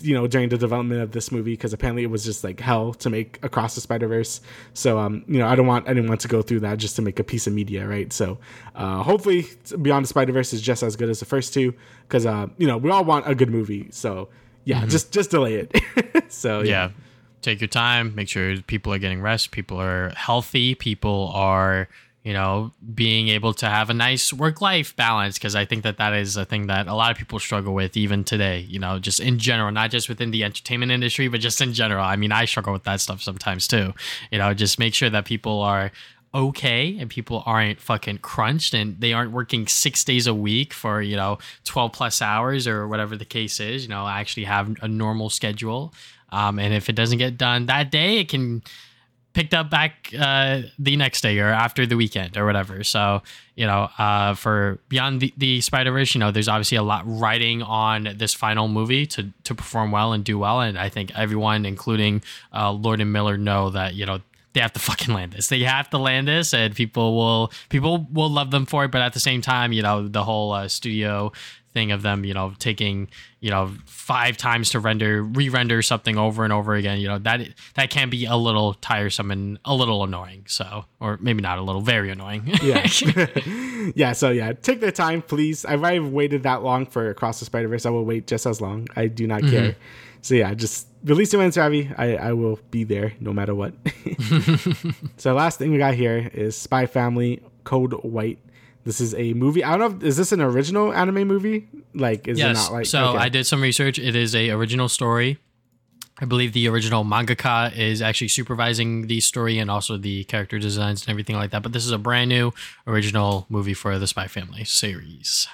you know during the development of this movie because apparently it was just like hell to make across the spider verse so um you know i don't want anyone to go through that just to make a piece of media right? So uh hopefully beyond the spider verse is just as good as the first two because uh you know we all want a good movie. So yeah mm-hmm. just just delay it. So yeah. yeah. Take your time. Make sure people are getting rest. People are healthy. People are you know, being able to have a nice work life balance because I think that that is a thing that a lot of people struggle with even today, you know, just in general, not just within the entertainment industry, but just in general. I mean, I struggle with that stuff sometimes too. You know, just make sure that people are okay and people aren't fucking crunched and they aren't working six days a week for you know 12 plus hours or whatever the case is you know actually have a normal schedule um, and if it doesn't get done that day it can picked up back uh, the next day or after the weekend or whatever. So, you know, uh, for Beyond the, the Spider Verse, you know, there's obviously a lot riding on this final movie to, to perform well and do well. And I think everyone, including uh, Lord and Miller, know that, you know, they have to fucking land this. They have to land this, and people will people will love them for it. But at the same time, you know, the whole uh, studio thing of them, you know, taking, you know, five times to render, re-render something over and over again, you know, that that can be a little tiresome and a little annoying. So, or maybe not a little, very annoying. yeah. yeah. So yeah, take the time, please. I've, I've waited that long for Across the Spider Verse. I will wait just as long. I do not mm-hmm. care. So yeah, just release it when it's ready. I, I will be there no matter what. so last thing we got here is Spy Family Code White. This is a movie. I don't know. If, is this an original anime movie? Like, is yes. it not like? So okay. I did some research. It is a original story. I believe the original mangaka is actually supervising the story and also the character designs and everything like that. But this is a brand new original movie for the Spy Family series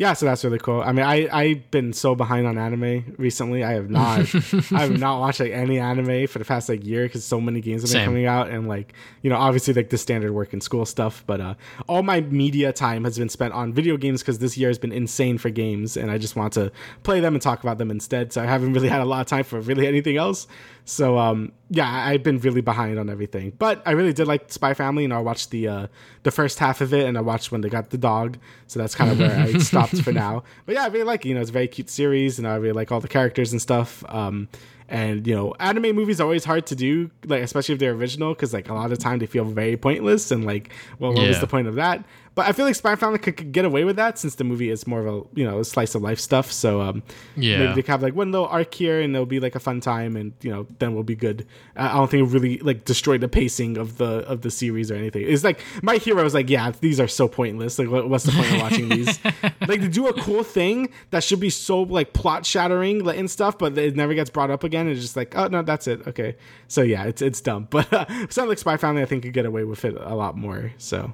yeah, so that's really cool. I mean, I I've been so behind on anime recently. I have not I have not watched like any anime for the past like year because so many games have been Same. coming out and like you know obviously like the standard work and school stuff. But uh, all my media time has been spent on video games because this year has been insane for games, and I just want to play them and talk about them instead. So I haven't really had a lot of time for really anything else. So um, yeah, I've been really behind on everything, but I really did like Spy Family, and I watched the uh, the first half of it, and I watched when they got the dog. So that's kind of where I stopped for now. But yeah, I really like it. You know, it's a very cute series, and I really like all the characters and stuff. Um, And you know, anime movies are always hard to do, like especially if they're original, because like a lot of the time they feel very pointless and like, well, what was the point of that? But I feel like Spy Family could, could get away with that since the movie is more of a you know a slice of life stuff. So um, Yeah. maybe they could have like one little arc here, and it'll be like a fun time, and you know then we'll be good. I I don't think it really like destroy the pacing of the of the series or anything. It's like my hero is like, yeah, these are so pointless. Like, what, what's the point of watching these? like, they do a cool thing that should be so like plot shattering and stuff, but it never gets brought up again. It's just like, oh no, that's it. Okay, so yeah, it's it's dumb. But uh, something like Spy Family, I think could get away with it a lot more. So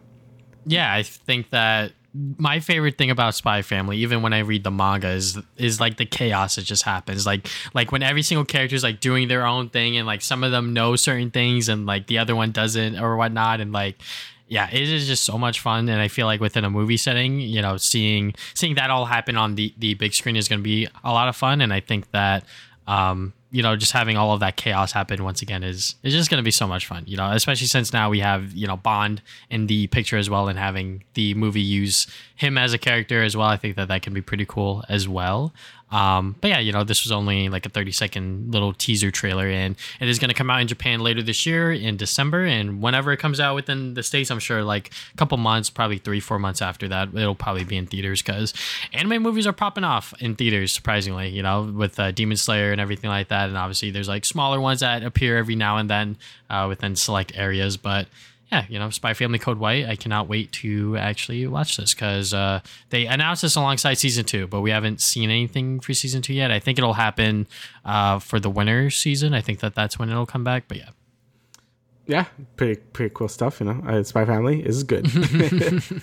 yeah, I think that my favorite thing about Spy Family, even when I read the manga, is is like the chaos that just happens. Like like when every single character is like doing their own thing, and like some of them know certain things, and like the other one doesn't or whatnot, and like. Yeah, it is just so much fun, and I feel like within a movie setting, you know, seeing seeing that all happen on the the big screen is going to be a lot of fun, and I think that um, you know, just having all of that chaos happen once again is is just going to be so much fun. You know, especially since now we have you know Bond in the picture as well, and having the movie use him as a character as well. I think that that can be pretty cool as well. Um, but yeah, you know, this was only like a 30 second little teaser trailer, and it is going to come out in Japan later this year in December. And whenever it comes out within the States, I'm sure like a couple months, probably three, four months after that, it'll probably be in theaters because anime movies are popping off in theaters, surprisingly, you know, with uh, Demon Slayer and everything like that. And obviously, there's like smaller ones that appear every now and then uh, within select areas. But yeah, you know, Spy Family Code White. I cannot wait to actually watch this because uh, they announced this alongside season two, but we haven't seen anything for season two yet. I think it'll happen uh, for the winter season. I think that that's when it'll come back. But yeah, yeah, pretty pretty cool stuff. You know, uh, Spy Family is good.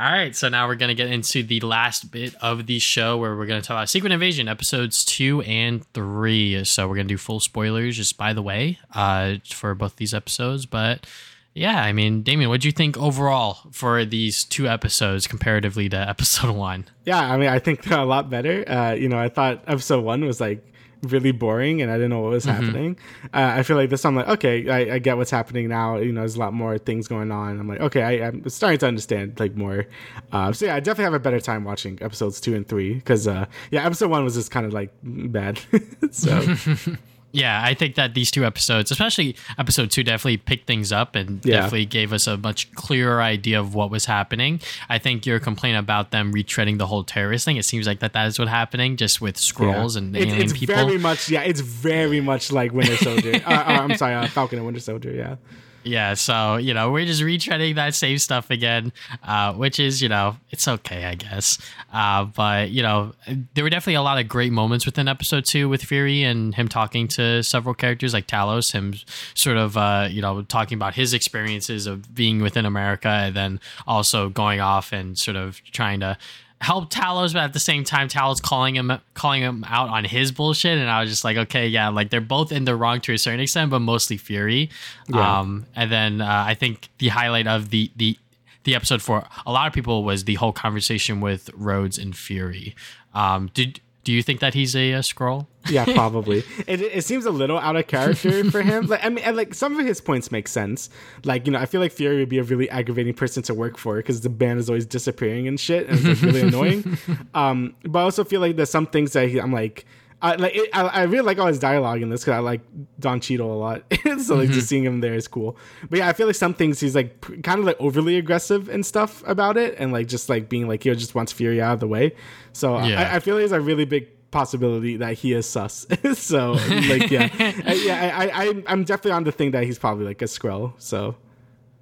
All right, so now we're going to get into the last bit of the show where we're going to talk about Secret Invasion episodes two and three. So we're going to do full spoilers, just by the way, uh, for both these episodes. But yeah, I mean, Damian, what do you think overall for these two episodes comparatively to episode one? yeah, I mean, I think they're a lot better. Uh, you know, I thought episode one was like really boring and I didn't know what was happening. Uh, I feel like this, I'm like, okay, I, I get what's happening now. You know, there's a lot more things going on. I'm like, okay, I, I'm starting to understand like more. Uh, so yeah, I definitely have a better time watching episodes two and three because, uh, yeah, episode one was just kind of like bad. so Yeah, I think that these two episodes, especially episode two, definitely picked things up and Yeah. definitely gave us a much clearer idea of what was happening. I think your complaint about them retreading the whole terrorist thing, it seems like that that is what's happening just with Skrulls and It- alien it's people. very much, yeah, it's very much like Winter Soldier. uh, uh, I'm sorry, uh, Falcon and Winter Soldier. Yeah. Yeah, so you know we're just retreading that same stuff again, uh, which is you know it's okay, I guess. Uh, but you know there were definitely a lot of great moments within episode two with Fury and him talking to several characters like Talos, him sort of uh, you know talking about his experiences of being within America, and then also going off and sort of trying to help Talos, but at the same time, Talos calling him calling him out on his bullshit, and I was just like, okay, yeah, like they're both in the wrong to a certain extent, but mostly Fury. Yeah. Um, and then uh, I think the highlight of the the the episode for a lot of people was the whole conversation with Rhodes and Fury. Um, did do you think that he's a, a Skrull? Yeah, probably. it, it seems a little out of character for him. Like, I mean, like some of his points make sense. Like, you know, I feel like Fury would be a really aggravating person to work for because the band is always disappearing and shit, and it's like, really annoying. Um, but I also feel like there's some things that he, I'm like. I like it, I, I really like all his dialogue in this because I like Don Cheadle a lot, so like just seeing him there is cool. But yeah, I feel like some things he's like p- kind of like overly aggressive and stuff about it, and like just like being like he just wants Fury out of the way. So Yeah. I, I feel like there's a really big possibility that he is sus. so like yeah, I, yeah, I, I I'm- definitely on the thing that he's probably like a Skrull. So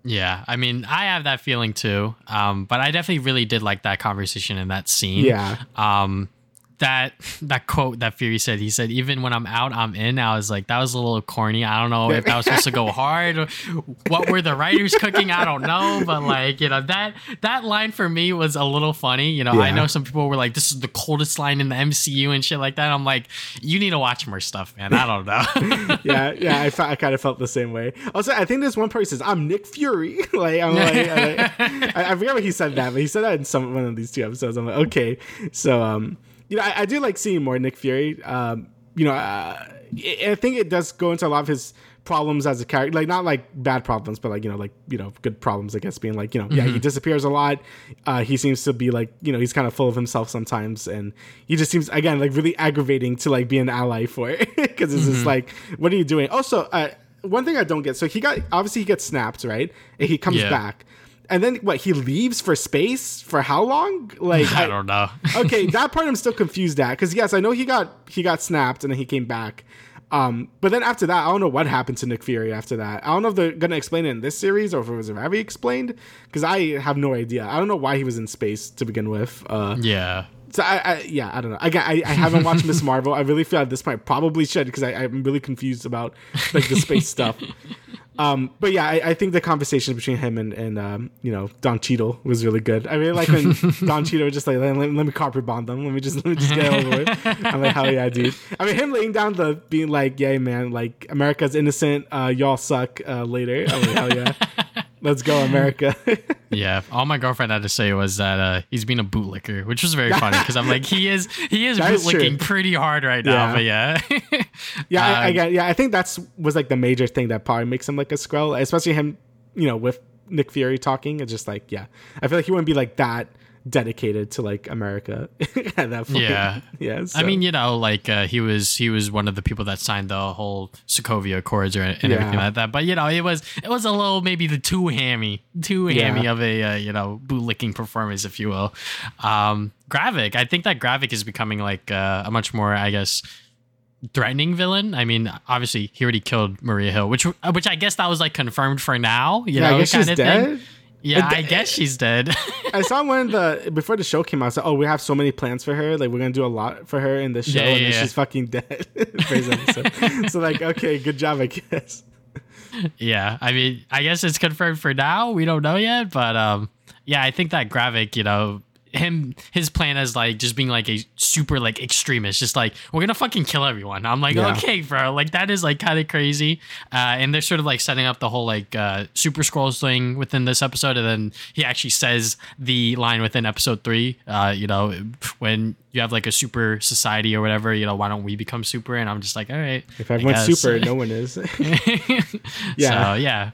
Yeah, I mean, I have that feeling too. Um, but I definitely really did like that conversation and that scene. yeah, um that that quote that Fury said, he said, "Even when I'm out, I'm in." I was like, that was a little corny. I don't know if that was supposed to go hard. What were the writers cooking? I don't know, but like you know that that line for me was a little funny. You know, I know some people were like, "This is the coldest line in the MCU" and shit like that. I'm like, you need to watch more stuff, man. I don't know. yeah, yeah. I, I kind of felt the same way. Also, I think there's one part says, "I'm Nick Fury." like I'm like, I, I, I forget what he said that, but he said that in some one of these two episodes. I'm like, okay. So um, you know, I, I do like seeing more Nick Fury. Um, you know, uh, I think it does go into a lot of his problems as a character, like not like bad problems, but like you know, like you know, good problems. I guess being like you know, yeah, he disappears a lot. Uh, he seems to be like you know, he's kind of full of himself sometimes, and he just seems again like really aggravating to like be an ally for because it's just like, what are you doing? Also, uh, one thing I don't get. So he got obviously he gets snapped right, and he comes Yeah. back. And then what? He leaves for space for how long? Like I don't know. okay, that part I'm still confused at because yes, I know he got he got snapped and then he came back. Um, but then after that, I don't know what happened to Nick Fury after that. I don't know if they're gonna explain it in this series or if it was already explained because I have no idea. I don't know why he was in space to begin with. Uh, yeah. so I, I yeah, I don't know. Again, I, I haven't watched Miss Marvel. I really feel at this point I probably should because I'm really confused about like the space stuff. Um, but yeah, I, I think the conversation between him and, and um, you know Don Cheadle was really good. I really like when Don Cheadle was just like let, let, let me carpet bomb them. Let me just let me just get over with. I'm like hell yeah, dude. I mean him laying down the being like yeah man like America's innocent. Uh, y'all suck. Uh, later. I'm like hell yeah. Let's go America. Yeah, all my girlfriend had to say was that uh, he's being a bootlicker, which was very funny because I'm like, he is he is That is bootlicking pretty hard right now. Yeah. But yeah, Yeah, I, I Um, get. Yeah, I think that's was like the major thing that probably makes him like a Skrull, especially him. You know, with Nick Fury talking, it's just like, yeah, I feel like he wouldn't be like that dedicated to like America at that point. Yeah. yeah. I mean, you know, like uh, he was he was one of the people that signed the whole Sokovia Accords or, and everything like that. But you know, it was it was a little maybe the too hammy, too Yeah. hammy of a uh, you know bootlicking performance, if you will. Um, Gravik, I think that Gravik is becoming like uh, a much more, I guess. Threatening villain. I mean, obviously he already killed Maria Hill, which which I guess that was like confirmed for now. You yeah, know, I guess kind she's of dead. thing. Yeah, I guess she's dead. I saw one of the before the show came out. I said, "Oh, we have so many plans for her. Like, we're gonna do a lot for her in the show, Yeah, and then yeah. she's fucking dead." So, like, okay, good job, I guess. Yeah, I mean, I guess it's confirmed for now. We don't know yet, but um, yeah, I think that Gravik, you know, him his plan is like just being like a super like extremist, just like we're gonna fucking kill everyone. I'm like, Yeah. okay, bro, like that is like kind of crazy. Uh, and they're sort of like setting up the whole like uh, super Skrulls thing within this episode, and then he actually says the line within episode three. Uh, you know, when you have like a super society or whatever, you know, why don't we become super? And I'm just like, all right, If everyone's super, no one is. yeah, Yeah. so, yeah.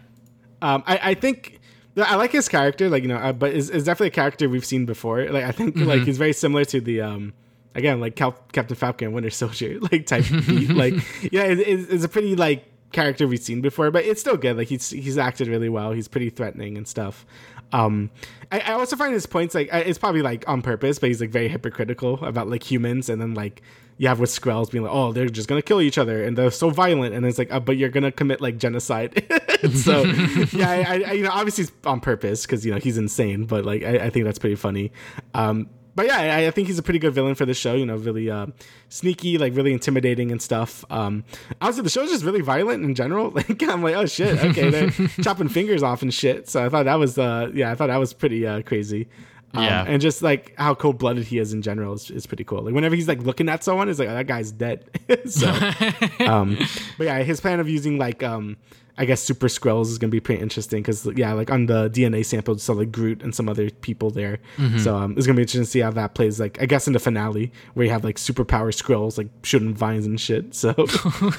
Um, I, I think I like his character, like you know, uh, but it's, it's definitely a character we've seen before. Like I think like he's very similar to the um, again like Cal- Captain Falcon, Winter Soldier, like type beat. Like yeah, it, it's, it's a pretty like character we've seen before, but it's still good. Like he's he's acted really well. He's pretty threatening and stuff. Um, I, I also find his points like it's probably like on purpose, but he's like very hypocritical about like humans, and then like you have with Skrulls being like, oh, they're just gonna kill each other, and they're so violent, and it's like, uh, but you're gonna commit like genocide. so yeah, I, I, you know, obviously it's on purpose because you know he's insane, but like I, I think that's pretty funny. Um, but yeah, I, I think he's a pretty good villain for the show. You know, really uh, sneaky, like really intimidating and stuff. Um, honestly, the show's just really violent in general. Like I'm like, oh shit, okay, they're chopping fingers off and shit. So I thought that was uh, yeah, I thought that was pretty uh, crazy. Um, Yeah. and just like how cold blooded he is in general is, is pretty cool. Like whenever he's like looking at someone, it's like oh, that guy's dead. so, um, but yeah, his plan of using like um, I guess super Skrulls is gonna be pretty interesting because yeah, like on the DNA sample, so like Groot and some other people there. So um, it's gonna be interesting to see how that plays. Like I guess in the finale where you have like superpower Skrulls like shooting vines and shit. So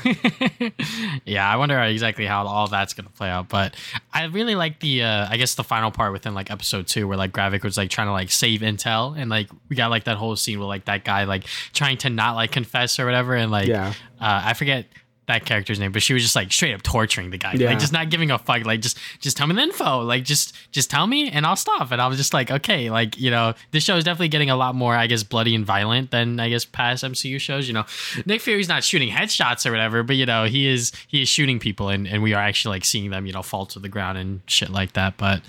yeah, I wonder exactly how all that's gonna play out. But I really like the, uh, I guess the final part within like episode two, where like Gravik was like trying to like save Intel, and like we got like that whole scene with like that guy like trying to not like confess or whatever, and like Yeah. uh, I forget that character's name, but she was just like straight up torturing the guy, Yeah. like just not giving a fuck, like just just tell me the info, like just just tell me and I'll stop. And I was just like, okay, like you know, this show is definitely getting a lot more, I guess, bloody and violent than I guess past MCU shows. You know, Nick Fury's not shooting headshots or whatever, but you know, he is he is shooting people, and and we are actually like seeing them, you know, fall to the ground and shit like that. But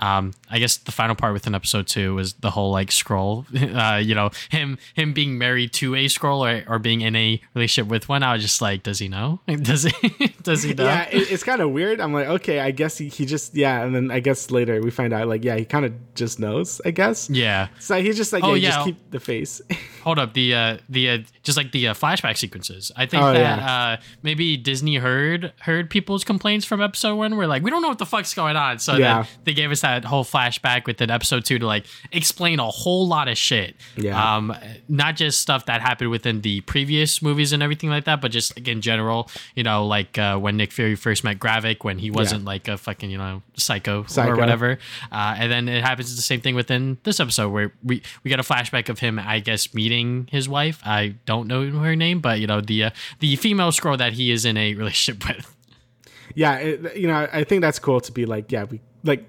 um, I guess the final part within episode two was the whole like Skrull, uh, you know, him him being married to a Skrull or, or being in a relationship with one. I was just like, does he know? Does he? does he know? yeah, it, it's kind of weird. I'm like, okay, I guess he, he just yeah, and then I guess later we find out like yeah, he kind of just knows. I guess. Yeah. So he's just like, Oh, yeah, just keep the face. Hold up. The uh, the uh, just like the uh, flashback sequences. I think Oh, that yeah. uh, maybe Disney heard heard people's complaints from episode one. Where like we don't know what the fuck's going on, so Yeah. then they gave us that that whole flashback within episode two to like explain a whole lot of shit. Yeah. Um, not just stuff that happened within the previous movies and everything like that, but just like in general, you know, like uh, when Nick Fury first met Gravik, when he wasn't like a fucking, you know, psycho, Psycho. or whatever. Uh, and then it happens the same thing within this episode where we, we get a flashback of him, I guess, meeting his wife. I don't know her name, but you know, the, uh, the female Skrull that he is in a relationship with. yeah, it, you know, I think that's cool to be like, yeah, we like,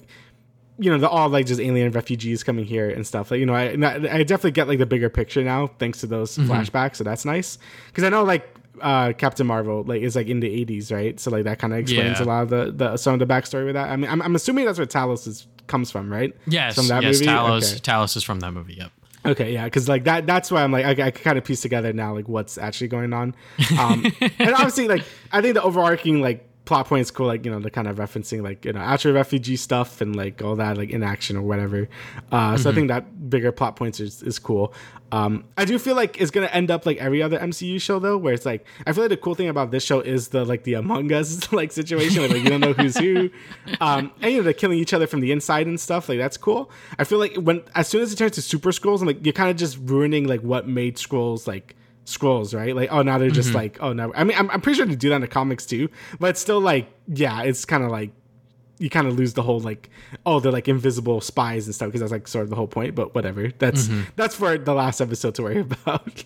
you know, the all like just alien refugees coming here and stuff. Like, you know, I I definitely get like the bigger picture now thanks to those flashbacks. So that's nice because I know like uh Captain Marvel like is like in the 80s, right? So like that kind of explains Yeah. a lot of the the some of the backstory with that. I mean, I'm, I'm assuming that's where Talos is comes from, right? Yes, from that yes, movie. Talos, Okay. Talos is from that movie. Yep. Okay, yeah, because like that that's why I'm like I, I kind of piece together now like what's actually going on, um, and obviously like I think the overarching like plot point is cool, like you know the kind of referencing like you know actual refugee stuff and like all that like in action or whatever. Uh, So I think that bigger plot points is, is cool. Um, I do feel like it's gonna end up like every other MCU show though, where it's like I feel like the cool thing about this show is the like the Among Us like situation, where, like you don't know who's who, um, and you know they're killing each other from the inside and stuff. Like that's cool. I feel like when as soon as it turns to super Skrulls, I'm like you're kind of just ruining like what made Skrulls like Skrulls, right? Like oh now they're just like oh no. I mean I'm, I'm pretty sure they do that in the comics too, but still like yeah, it's kind of like you kind of lose the whole like oh they're like invisible spies and stuff because that's like sort of the whole point but whatever that's that's for the last episode to worry about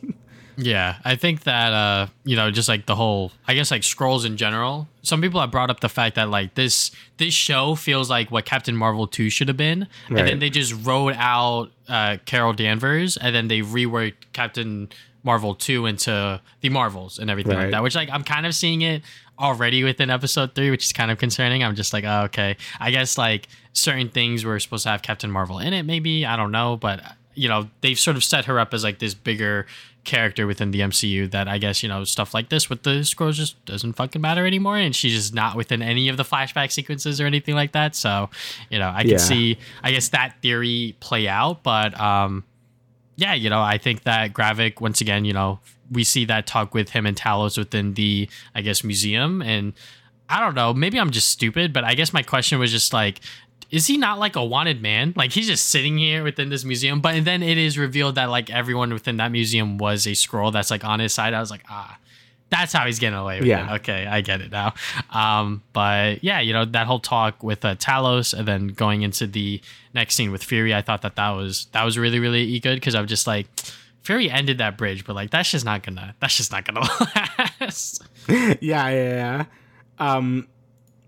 Yeah, I think that uh, you know, just like the whole, I guess like Skrulls in general. Some people have brought up the fact that like this this show feels like what Captain Marvel two should have been, and then they just wrote out uh, Carol Danvers, and then they reworked Captain Marvel two into the Marvels and everything like that. Which like I'm kind of seeing it already within episode three, which is kind of concerning. I'm just like, oh, okay, I guess like certain things were supposed to have Captain Marvel in it, maybe I don't know, but you know they've sort of set her up as like this bigger character within the MCU that I guess you know stuff like this with the Skrulls just doesn't fucking matter anymore, and she's just not within any of the flashback sequences or anything like that. So you know I can Yeah. see I guess that theory play out, but um yeah, you know, I think that Gravik, once again, you know, we see that talk with him and Talos within the, I guess, museum. And I don't know, maybe I'm just stupid, but I guess my question was just like, is he not like a wanted man? Like he's just sitting here within this museum, but then it is revealed that like everyone within that museum was a Skrull that's like on his side. I was like, ah, that's how he's getting away with Yeah. it. Okay, I get it now. Um, but yeah, you know that whole talk with uh, Talos, and then going into the next scene with Fury, I thought that that was that was really really good because I'm just like, Fury ended that bridge, but like that's just not gonna that's just not gonna last. yeah yeah yeah um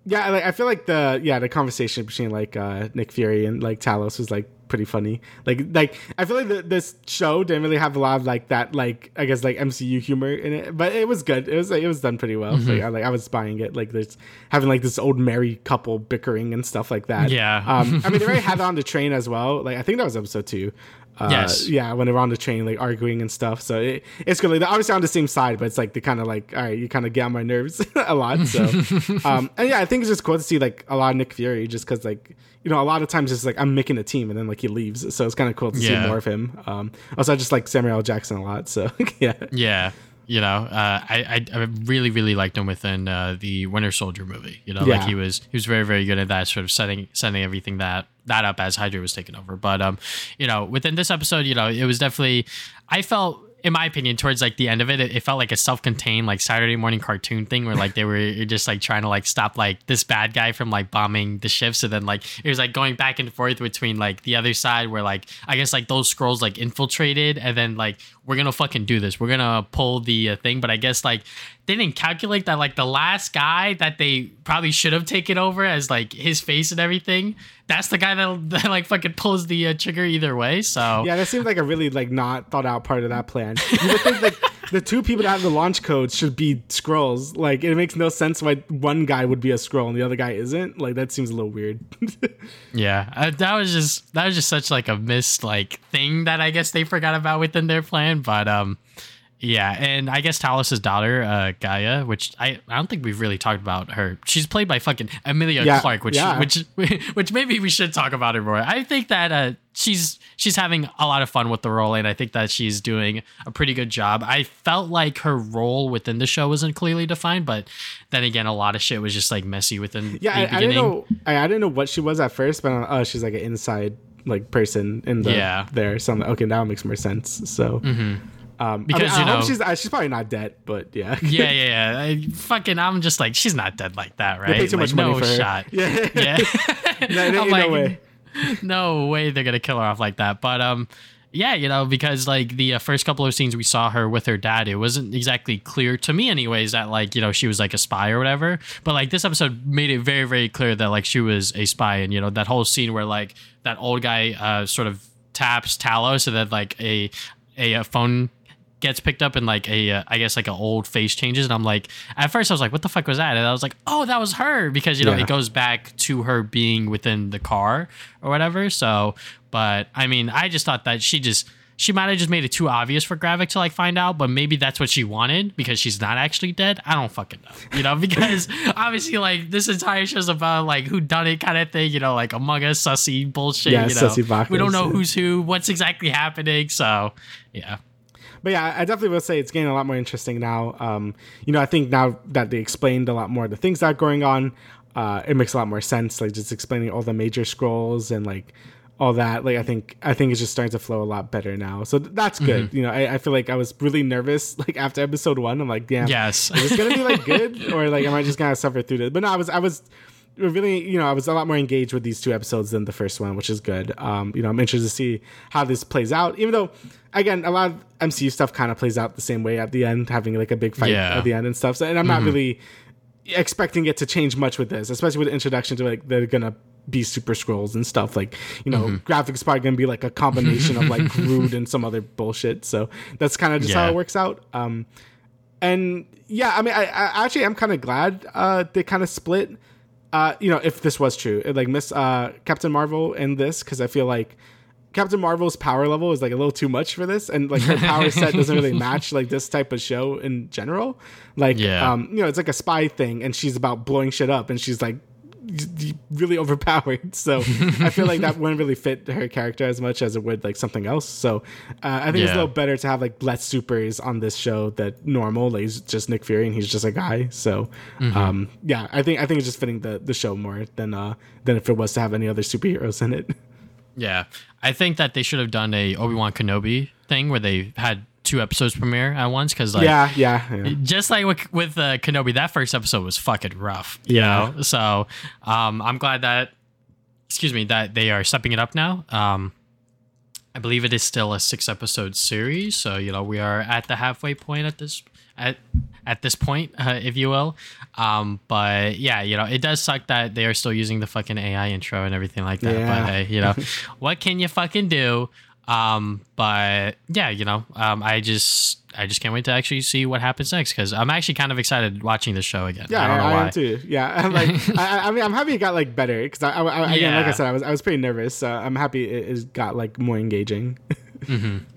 yeah like i feel like the yeah the conversation between like uh nick fury and like talos was like pretty funny. Like like i feel like the, this show didn't really have a lot of like that like i guess like mcu humor in it but it was good. It was like it was done pretty well. Like, I, like i was buying it like there's having like this old married couple bickering and stuff like that. Yeah. um i mean they already had it on the train as well. Like i think that was episode two uh, Yes. yeah, when they're on the train, like arguing and stuff. So it, it's good. Like, they're obviously on the same side, but it's like they kind of like, all right, you kind of get on my nerves a lot. So, um, and yeah, I think it's just cool to see like a lot of Nick Fury, just because like you know a lot of times it's like I'm making a team and then like he leaves, so it's kind of cool to Yeah. see more of him. Um, also, I just like Samuel L. Jackson a lot, so yeah, yeah. You know, uh, I, I I really really liked him within uh, the Winter Soldier movie. You know, Yeah. like he was he was very very good at that sort of setting setting everything that that up as Hydra was taking over. But um, you know, within this episode, you know, it was definitely I felt. In my opinion, towards like the end of it, it, it felt like a self-contained like Saturday morning cartoon thing where like they were just like trying to like stop like this bad guy from like bombing the ships, and then like it was like going back and forth between like the other side where like I guess like those Skrulls like infiltrated, and then like we're gonna fucking do this, we're gonna pull the uh, thing, but I guess like they didn't calculate that like the last guy that they probably should have taken over as like his face and everything. That's the guy that, that like fucking pulls the uh, trigger either way. So yeah, that seems like a really like not thought out part of that plan. You would think like the two people that have the launch codes should be Skrulls. Like it makes no sense why one guy would be a Skrull and the other guy isn't. Like that seems a little weird. yeah, uh, that was just that was just such like a missed like thing that I guess they forgot about within their plan. But um, Yeah, and I guess Talos's daughter, uh, Gaia, which I, I don't think we've really talked about her. She's played by fucking Emilia Yeah, Clarke, which yeah. which which maybe we should talk about her more. I think that uh, she's she's having a lot of fun with the role, and I think that she's doing a pretty good job. I felt like her role within the show wasn't clearly defined, but then again, a lot of shit was just like messy within Yeah, the I, I, didn't know. I, I didn't know what she was at first, but uh, oh, she's like an inside like person in the Yeah. there. So I'm like, okay, now it makes more sense. So um, Because, I, mean, you I hope know- she's uh, she's probably not dead, but yeah, yeah, yeah, yeah. I, fucking, I'm just like, she's not dead like that, right? They pay too Like, much money no for her. shot. Yeah, Yeah. No, no, I'm no way. no way they're gonna kill her off like that. But um, yeah, you know, because like the uh, first couple of scenes we saw her with her dad, it wasn't exactly clear to me, anyways, that like you know she was like a spy or whatever. But like this episode made it very, very clear that like she was a spy, and you know that whole scene where like that old guy uh sort of taps Talos, so that like a a, uh phone gets picked up and like a uh, I guess like an old face changes and I'm like at first I was like what the fuck was that? And I was like oh that was her because you know Yeah. it goes back to her being within the car or whatever so but I mean I just thought that she just she might have just made it too obvious for Gravik to like find out but maybe that's what she wanted because she's not actually dead? I don't fucking know you know because obviously like this entire show's about like who done it kind of thing you know like among us sussy bullshit Yeah, you know. Sussy we don't know who's who what's exactly happening so yeah But yeah, I definitely will say it's getting a lot more interesting now. Um, you know, I think now that they explained a lot more of the things that are going on, uh, it makes a lot more sense. Like just explaining all the major Skrulls and like all that. Like I think I think it's just starting to flow a lot better now. So th- that's good. Mm-hmm. You know, I, I feel like I was really nervous like after episode one. I'm like, damn, yes is this gonna be like good or like am I just gonna suffer through this? But no, I was I was really you know I was a lot more engaged with these two episodes than the first one, which is good. Um, you know, I'm interested to see how this plays out. Even though, again, a lot of MCU stuff kind of plays out the same way at the end, having like a big fight Yeah. at the end and stuff. So, and I'm not really expecting it to change much with this, especially with the introduction to like they're gonna be super Skrulls and stuff. Like, you know, Gravik's probably gonna be like a combination of like Groot and some other bullshit. So that's kind of just how it works out. Um and yeah, I mean, I, I actually am kind of glad uh, they kind of split. Uh, you know, if this was true, like Miss uh, Captain Marvel in this, because I feel like Captain Marvel's power level is like a little too much for this, and like her power set doesn't really match like this type of show in general. Like, Yeah. um, you know, it's like a spy thing, and she's about blowing shit up, and she's like really overpowered. So I feel like that wouldn't really fit her character as much as it would like something else. So uh, I think it's a little better to have like less supers on this show that normal. Like he's just Nick Fury and he's just a guy. So um, yeah, I think I think it's just fitting the the show more than uh than if it was to have any other superheroes in it. Yeah, I think that they should have done a Obi Wan Kenobi thing where they had two episodes premiere at once because like yeah, yeah, yeah. just like with, with uh, Kenobi, that first episode was fucking rough. You Yeah. know? So um, I'm glad that excuse me that they are stepping it up now. Um, I believe it is still a six episode series, so you know we are at the halfway point at this at at this point, uh, if you will. Um, but yeah, you know it does suck that they are still using the fucking AI intro and everything like that. Yeah. But hey, you know what can you fucking do? Um, but yeah, you know, um, I just I just can't wait to actually see what happens next because I'm actually kind of excited watching this show again. Yeah, I don't know I, why. am too. Yeah, I'm like, I, I mean, I'm happy it got like better because I, I, I again, like I said, I was I was pretty nervous. So I'm happy it, it got like more engaging.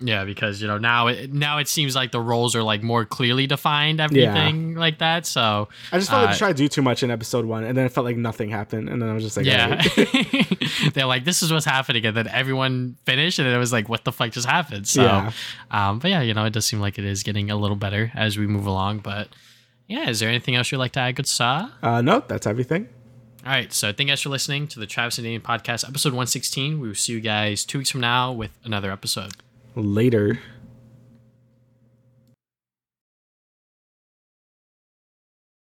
Yeah, because you know now it now it seems like the roles are like more clearly defined, everything like that. So I just felt like Uh, they tried to do too much in episode one, and then it felt like nothing happened, and then I was just like, yeah, they're like, this is what's happening, and then everyone finished, and it was like, what the fuck just happened? So, Yeah. um, but yeah, you know, it does seem like it is getting a little better as we move along. But yeah, is there anything else you'd like to add, good saw? uh, no, that's everything. All right, so thank you guys for listening to the Travis and Damian podcast, episode one sixteen. We will see you guys two weeks from now with another episode. Later.